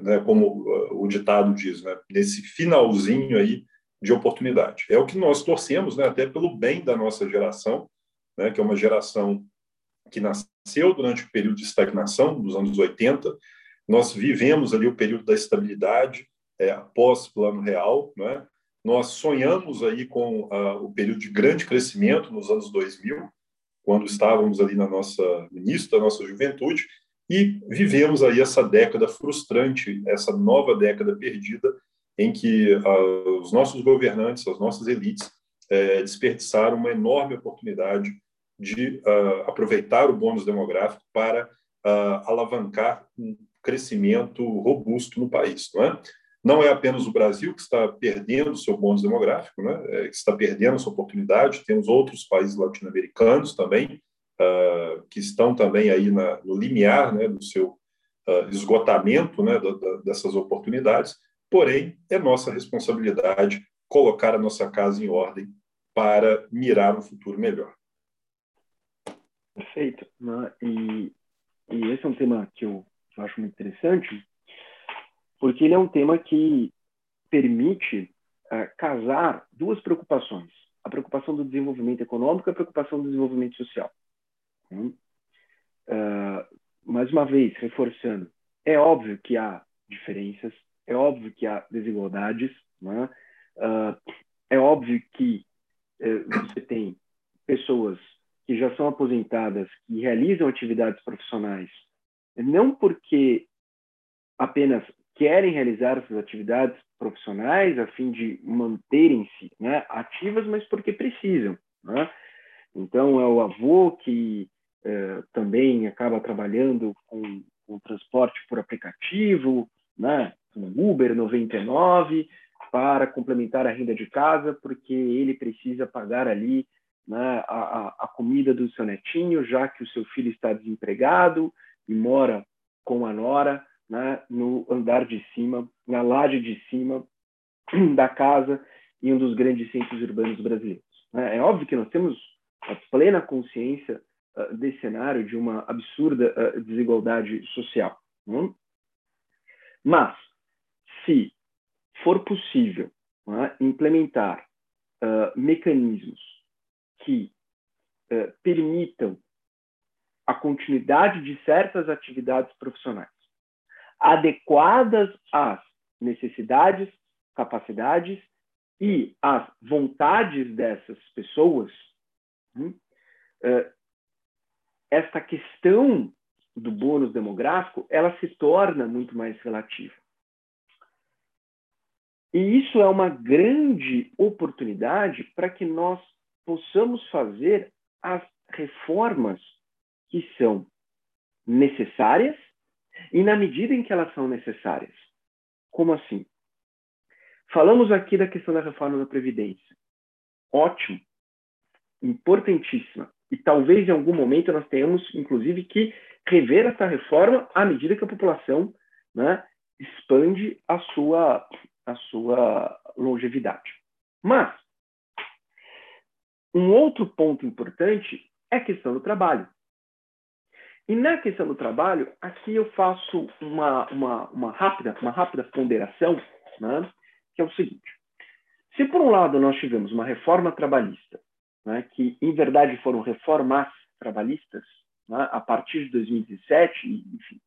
né, como o ditado diz, né, nesse finalzinho aí de oportunidade. É o que nós torcemos, né, até pelo bem da nossa geração, né, que é uma geração que nasceu durante o período de estagnação dos anos 80. Nós vivemos ali o período da estabilidade é, após plano real, né? Nós sonhamos aí com uh, o período de grande crescimento nos anos 2000, quando estávamos ali na nossa no início da nossa juventude e vivemos aí essa década frustrante, essa nova década perdida em que uh, os nossos governantes, as nossas elites, uh, desperdiçaram uma enorme oportunidade de uh, aproveitar o bônus demográfico para ah, alavancar um crescimento robusto no país. Não é? Não é apenas o Brasil que está perdendo seu bônus demográfico, né? É, que está perdendo essa oportunidade, temos outros países latino-americanos também, que estão também aí na, no limiar né, do seu esgotamento né, da, da, dessas oportunidades, Porém, é nossa responsabilidade colocar a nossa casa em ordem para mirar um futuro melhor. Perfeito. E, e esse é um tema que eu, acho muito interessante, porque ele é um tema que permite uh, casar duas preocupações: a preocupação do desenvolvimento econômico e a preocupação do desenvolvimento social. Uh, mais uma vez, reforçando, é óbvio que há diferenças, é óbvio que há desigualdades, né? uh, é óbvio que você tem pessoas que já são aposentadas, que realizam atividades profissionais, não porque apenas querem realizar essas atividades profissionais a fim de manterem-se né, ativas, mas porque precisam. Né? Então, é o avô que uh, também acaba trabalhando com, com transporte por aplicativo, né? um Uber 99 para complementar a renda de casa, porque ele precisa pagar ali né, a, a, comida do seu netinho, já que o seu filho está desempregado e mora com a nora né, no andar de cima, na laje de cima da casa em um dos grandes centros urbanos brasileiros. Né. É óbvio que nós temos a plena consciência uh, desse cenário de uma absurda uh, desigualdade social. Né? Mas se for possível é, implementar uh, mecanismos que permitam a continuidade de certas atividades profissionais adequadas às necessidades, capacidades e às vontades dessas pessoas, uh, esta questão do bônus demográfico ela se torna muito mais relativa. E isso é uma grande oportunidade para que nós possamos fazer as reformas que são necessárias e na medida em que elas são necessárias. Como assim? Falamos aqui da questão da reforma da Previdência. Ótimo. importantíssima. E talvez em algum momento nós tenhamos, inclusive, que rever essa reforma à medida que a população né, expande a sua, a sua longevidade. Mas, um outro ponto importante é a questão do trabalho. E na questão do trabalho, aqui eu faço uma, uma, uma rápida, uma rápida ponderação, né, que é o seguinte. Se, por um lado, nós tivemos uma reforma trabalhista, né, que, em verdade, foram reformas trabalhistas, né, a partir de 2017, enfim,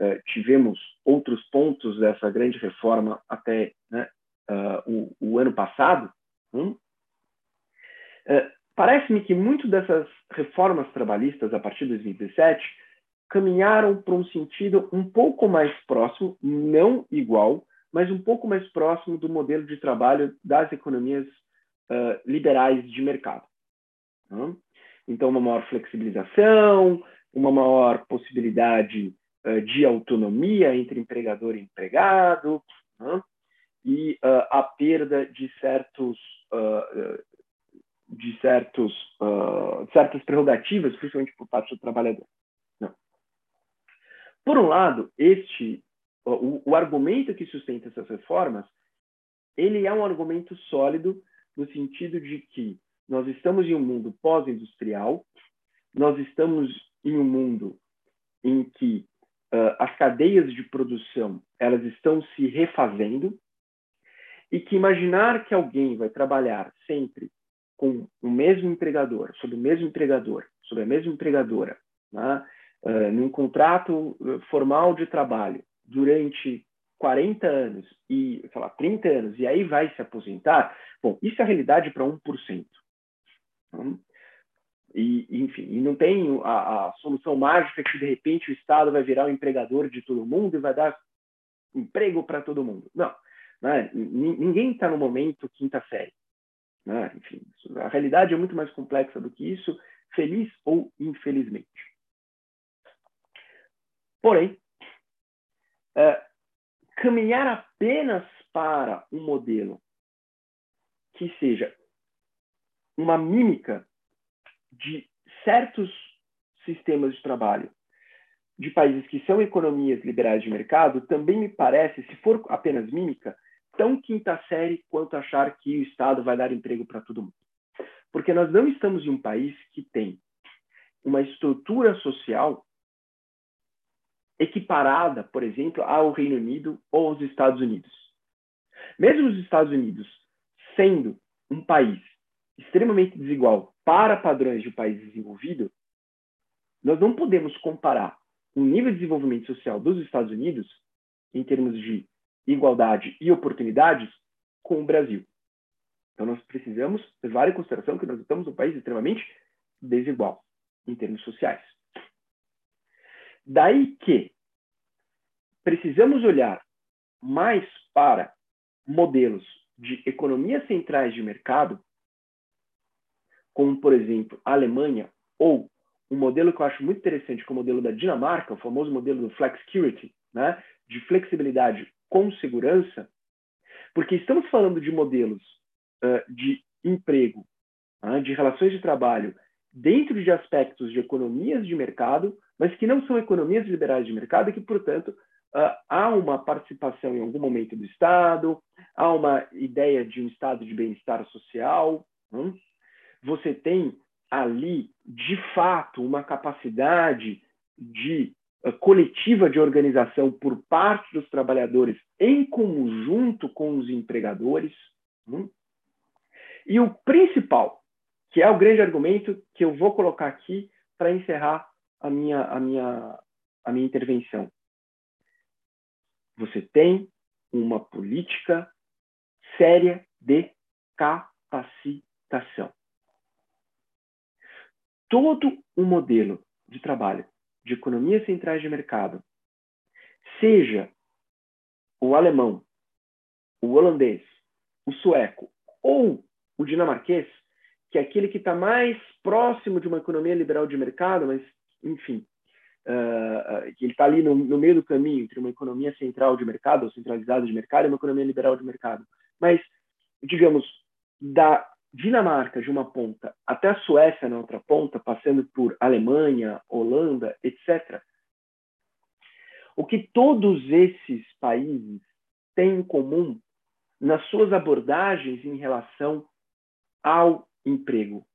uh, tivemos outros pontos dessa grande reforma até né, uh, o, o, ano passado, uh, parece-me que muito dessas reformas trabalhistas a partir de 2017 caminharam para um sentido um pouco mais próximo, não igual, mas um pouco mais próximo do modelo de trabalho das economias liberais de mercado. Né? Então, uma maior flexibilização, uma maior possibilidade uh, de autonomia entre empregador e empregado, né? e uh, a perda de certos uh, de certos de certas prerrogativas, principalmente por parte do trabalhador. Não. Por um lado, este o, o argumento que sustenta essas reformas, ele é um argumento sólido no sentido de que nós estamos em um mundo pós-industrial, nós estamos em um mundo em que uh, as cadeias de produção elas estão se refazendo e que imaginar que alguém vai trabalhar sempre com o mesmo empregador, sob o mesmo empregador, sob a mesma empregadora, né, uh, num contrato formal de trabalho durante 40 anos e, sei lá, 30 anos, e aí vai se aposentar, bom, isso é a realidade para 1%. Né? E, enfim, e não tem a, a, solução mágica que de repente o Estado vai virar o empregador de todo mundo e vai dar emprego para todo mundo. Não, né? ninguém está no momento quinta série. Né? Enfim, a realidade é muito mais complexa do que isso, feliz ou infelizmente. Porém, é, caminhar apenas para um modelo que seja uma mímica de certos sistemas de trabalho de países que são economias liberais de mercado, também me parece, se for apenas mímica, tão quinta série quanto achar que o Estado vai dar emprego para todo mundo. Porque nós não estamos em um país que tem uma estrutura social equiparada, por exemplo, ao Reino Unido ou aos Estados Unidos. Mesmo os Estados Unidos sendo um país extremamente desigual para padrões de um país desenvolvido, nós não podemos comparar o nível de desenvolvimento social dos Estados Unidos, em termos de igualdade e oportunidades, com o Brasil. Então, nós precisamos levar em consideração que nós estamos um país extremamente desigual em termos sociais. Daí que precisamos olhar mais para modelos de economias centrais de mercado como, por exemplo, a Alemanha, ou um modelo que eu acho muito interessante, que é o modelo da Dinamarca, o famoso modelo do Flexicurity, né, de flexibilidade com segurança, porque estamos falando de modelos uh, de emprego, uh, de relações de trabalho, dentro de aspectos de economias de mercado, mas que não são economias liberais de mercado e que, portanto, uh, há uma participação em algum momento do Estado, há uma ideia de um estado de bem-estar social, hum? você tem ali, de fato, uma capacidade de coletiva de organização por parte dos trabalhadores em conjunto com os empregadores. Hum? E o principal, que é o grande argumento que eu vou colocar aqui para encerrar a minha, a, minha, a minha intervenção. Você tem uma política séria de capacitação todo o modelo de trabalho de economias centrais de mercado, seja o alemão, o holandês, o sueco ou o dinamarquês, que é aquele que está mais próximo de uma economia liberal de mercado, mas, enfim, uh, que ele está ali no, no, meio do caminho entre uma economia central de mercado, ou centralizada de mercado, e uma economia liberal de mercado. Mas, digamos, da Dinamarca de uma ponta até a Suécia na outra ponta, passando por Alemanha, Holanda, etc. O que todos esses países têm em comum nas suas abordagens em relação ao emprego?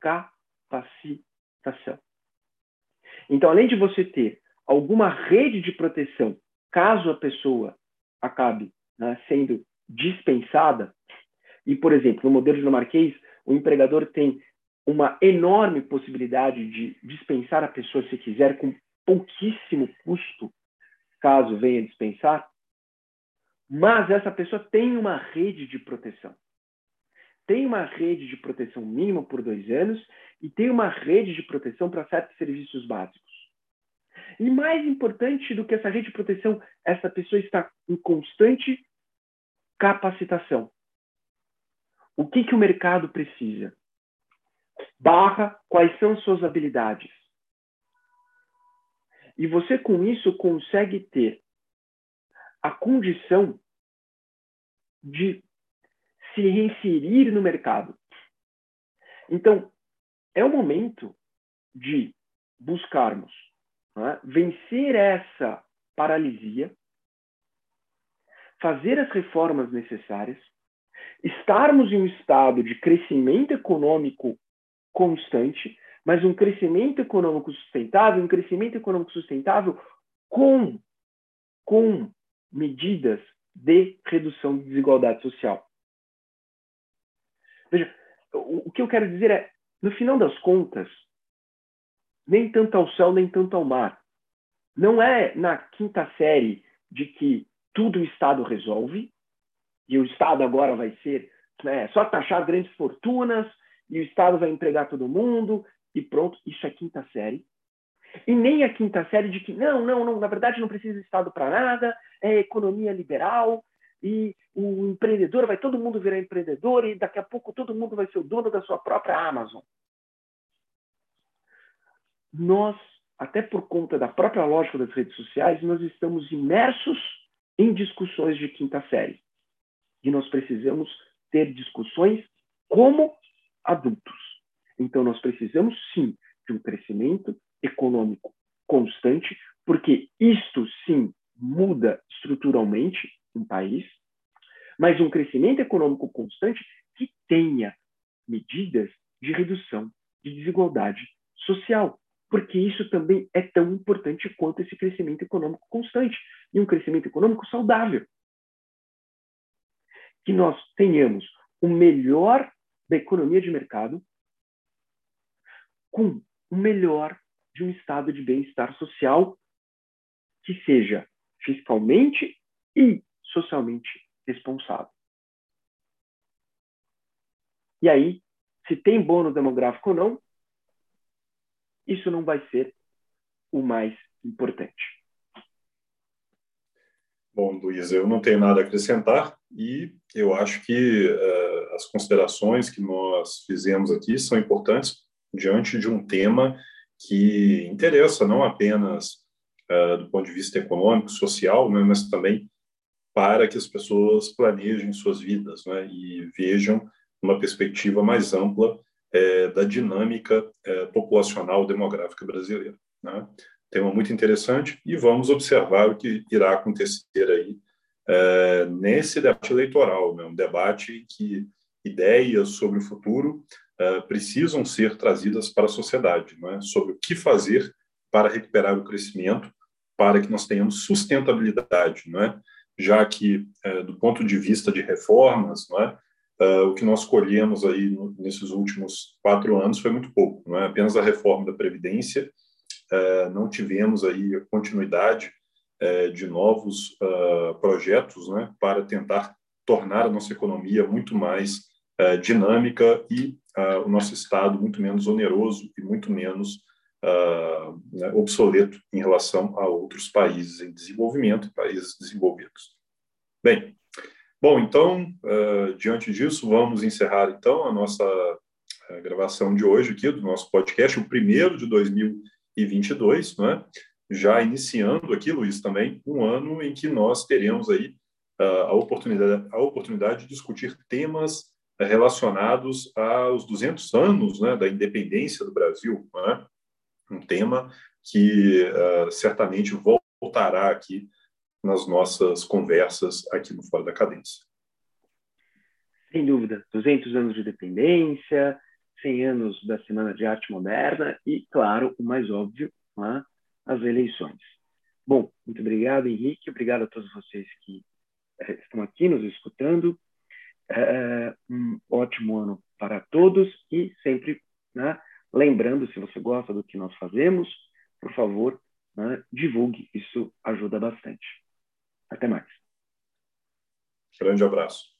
Capacitação. Então, além de você ter alguma rede de proteção caso a pessoa acabe né, sendo dispensada, e, por exemplo, no modelo dinamarquês, o empregador tem uma enorme possibilidade de dispensar a pessoa se quiser com pouquíssimo custo, caso venha dispensar, mas essa pessoa tem uma rede de proteção. Tem uma rede de proteção mínima por dois anos e tem uma rede de proteção para certos serviços básicos. E mais importante do que essa rede de proteção, essa pessoa está em constante capacitação. O que, que o mercado precisa? Barra, quais são suas habilidades? E você, com isso, consegue ter a condição de se reinserir no mercado. Então, é o momento de buscarmos é? vencer essa paralisia, fazer as reformas necessárias, estarmos em um estado de crescimento econômico constante, mas um crescimento econômico sustentável, um crescimento econômico sustentável com, com medidas de redução de desigualdade social. Veja, o, o que eu quero dizer é, no final das contas, nem tanto ao céu, nem tanto ao mar. Não é na quinta série de que tudo o Estado resolve, e o Estado agora vai ser né, só taxar grandes fortunas, e o Estado vai empregar todo mundo, e pronto, isso é quinta série. E nem a quinta série de que, não, não, não, na verdade não precisa Estado para nada, é economia liberal, e o empreendedor vai todo mundo virar empreendedor, e daqui a pouco todo mundo vai ser o dono da sua própria Amazon. Nós, até por conta da própria lógica das redes sociais, nós estamos imersos em discussões de quinta série. E nós precisamos ter discussões como adultos. Então, nós precisamos sim de um crescimento econômico constante, porque isto sim muda estruturalmente um país, mas um crescimento econômico constante que tenha medidas de redução de desigualdade social, porque isso também é tão importante quanto esse crescimento econômico constante e um crescimento econômico saudável. Que nós tenhamos o melhor da economia de mercado com o melhor de um estado de bem-estar social que seja fiscalmente e socialmente responsável. E aí, se tem bônus demográfico ou não, isso não vai ser o mais importante. Bom, Luiz, eu não tenho nada a acrescentar e eu acho que uh, as considerações que nós fizemos aqui são importantes diante de um tema que interessa não apenas uh, do ponto de vista econômico, social, né, mas também para que as pessoas planejem suas vidas né, e vejam uma perspectiva mais ampla é, da dinâmica populacional demográfica brasileira. Né? Tema muito interessante e vamos observar o que irá acontecer aí é, nesse debate eleitoral, né? um debate em que ideias sobre o futuro é, precisam ser trazidas para a sociedade, né? sobre o que fazer para recuperar o crescimento, para que nós tenhamos sustentabilidade, né? já que, é, do ponto de vista de reformas, né? o que nós colhemos aí nesses últimos quatro anos foi muito pouco, não é? apenas a reforma da Previdência, não tivemos aí a continuidade é, de novos uh, projetos né, para tentar tornar a nossa economia muito mais uh, dinâmica e uh, o nosso Estado muito menos oneroso e muito menos né, obsoleto em relação a outros países em desenvolvimento e países desenvolvidos. Bem, bom, então, diante disso, vamos encerrar então a nossa gravação de hoje aqui do nosso podcast, o primeiro de 2020 2022, né? já iniciando aqui, Luiz, também um ano em que nós teremos aí uh, a oportunidade, a oportunidade de discutir temas relacionados aos 200 anos né, da independência do Brasil, né? um tema que uh, certamente voltará aqui nas nossas conversas aqui no Fora da Cadência. Sem dúvida, 200 anos de independência, 100 anos da Semana de Arte Moderna e, claro, o mais óbvio, né, as eleições. Bom, muito obrigado, Henrique, obrigado a todos vocês que eh, estão aqui nos escutando. É, um ótimo ano para todos e sempre né, lembrando, se você gosta do que nós fazemos, por favor, né, divulgue, isso ajuda bastante. Até mais. Grande abraço.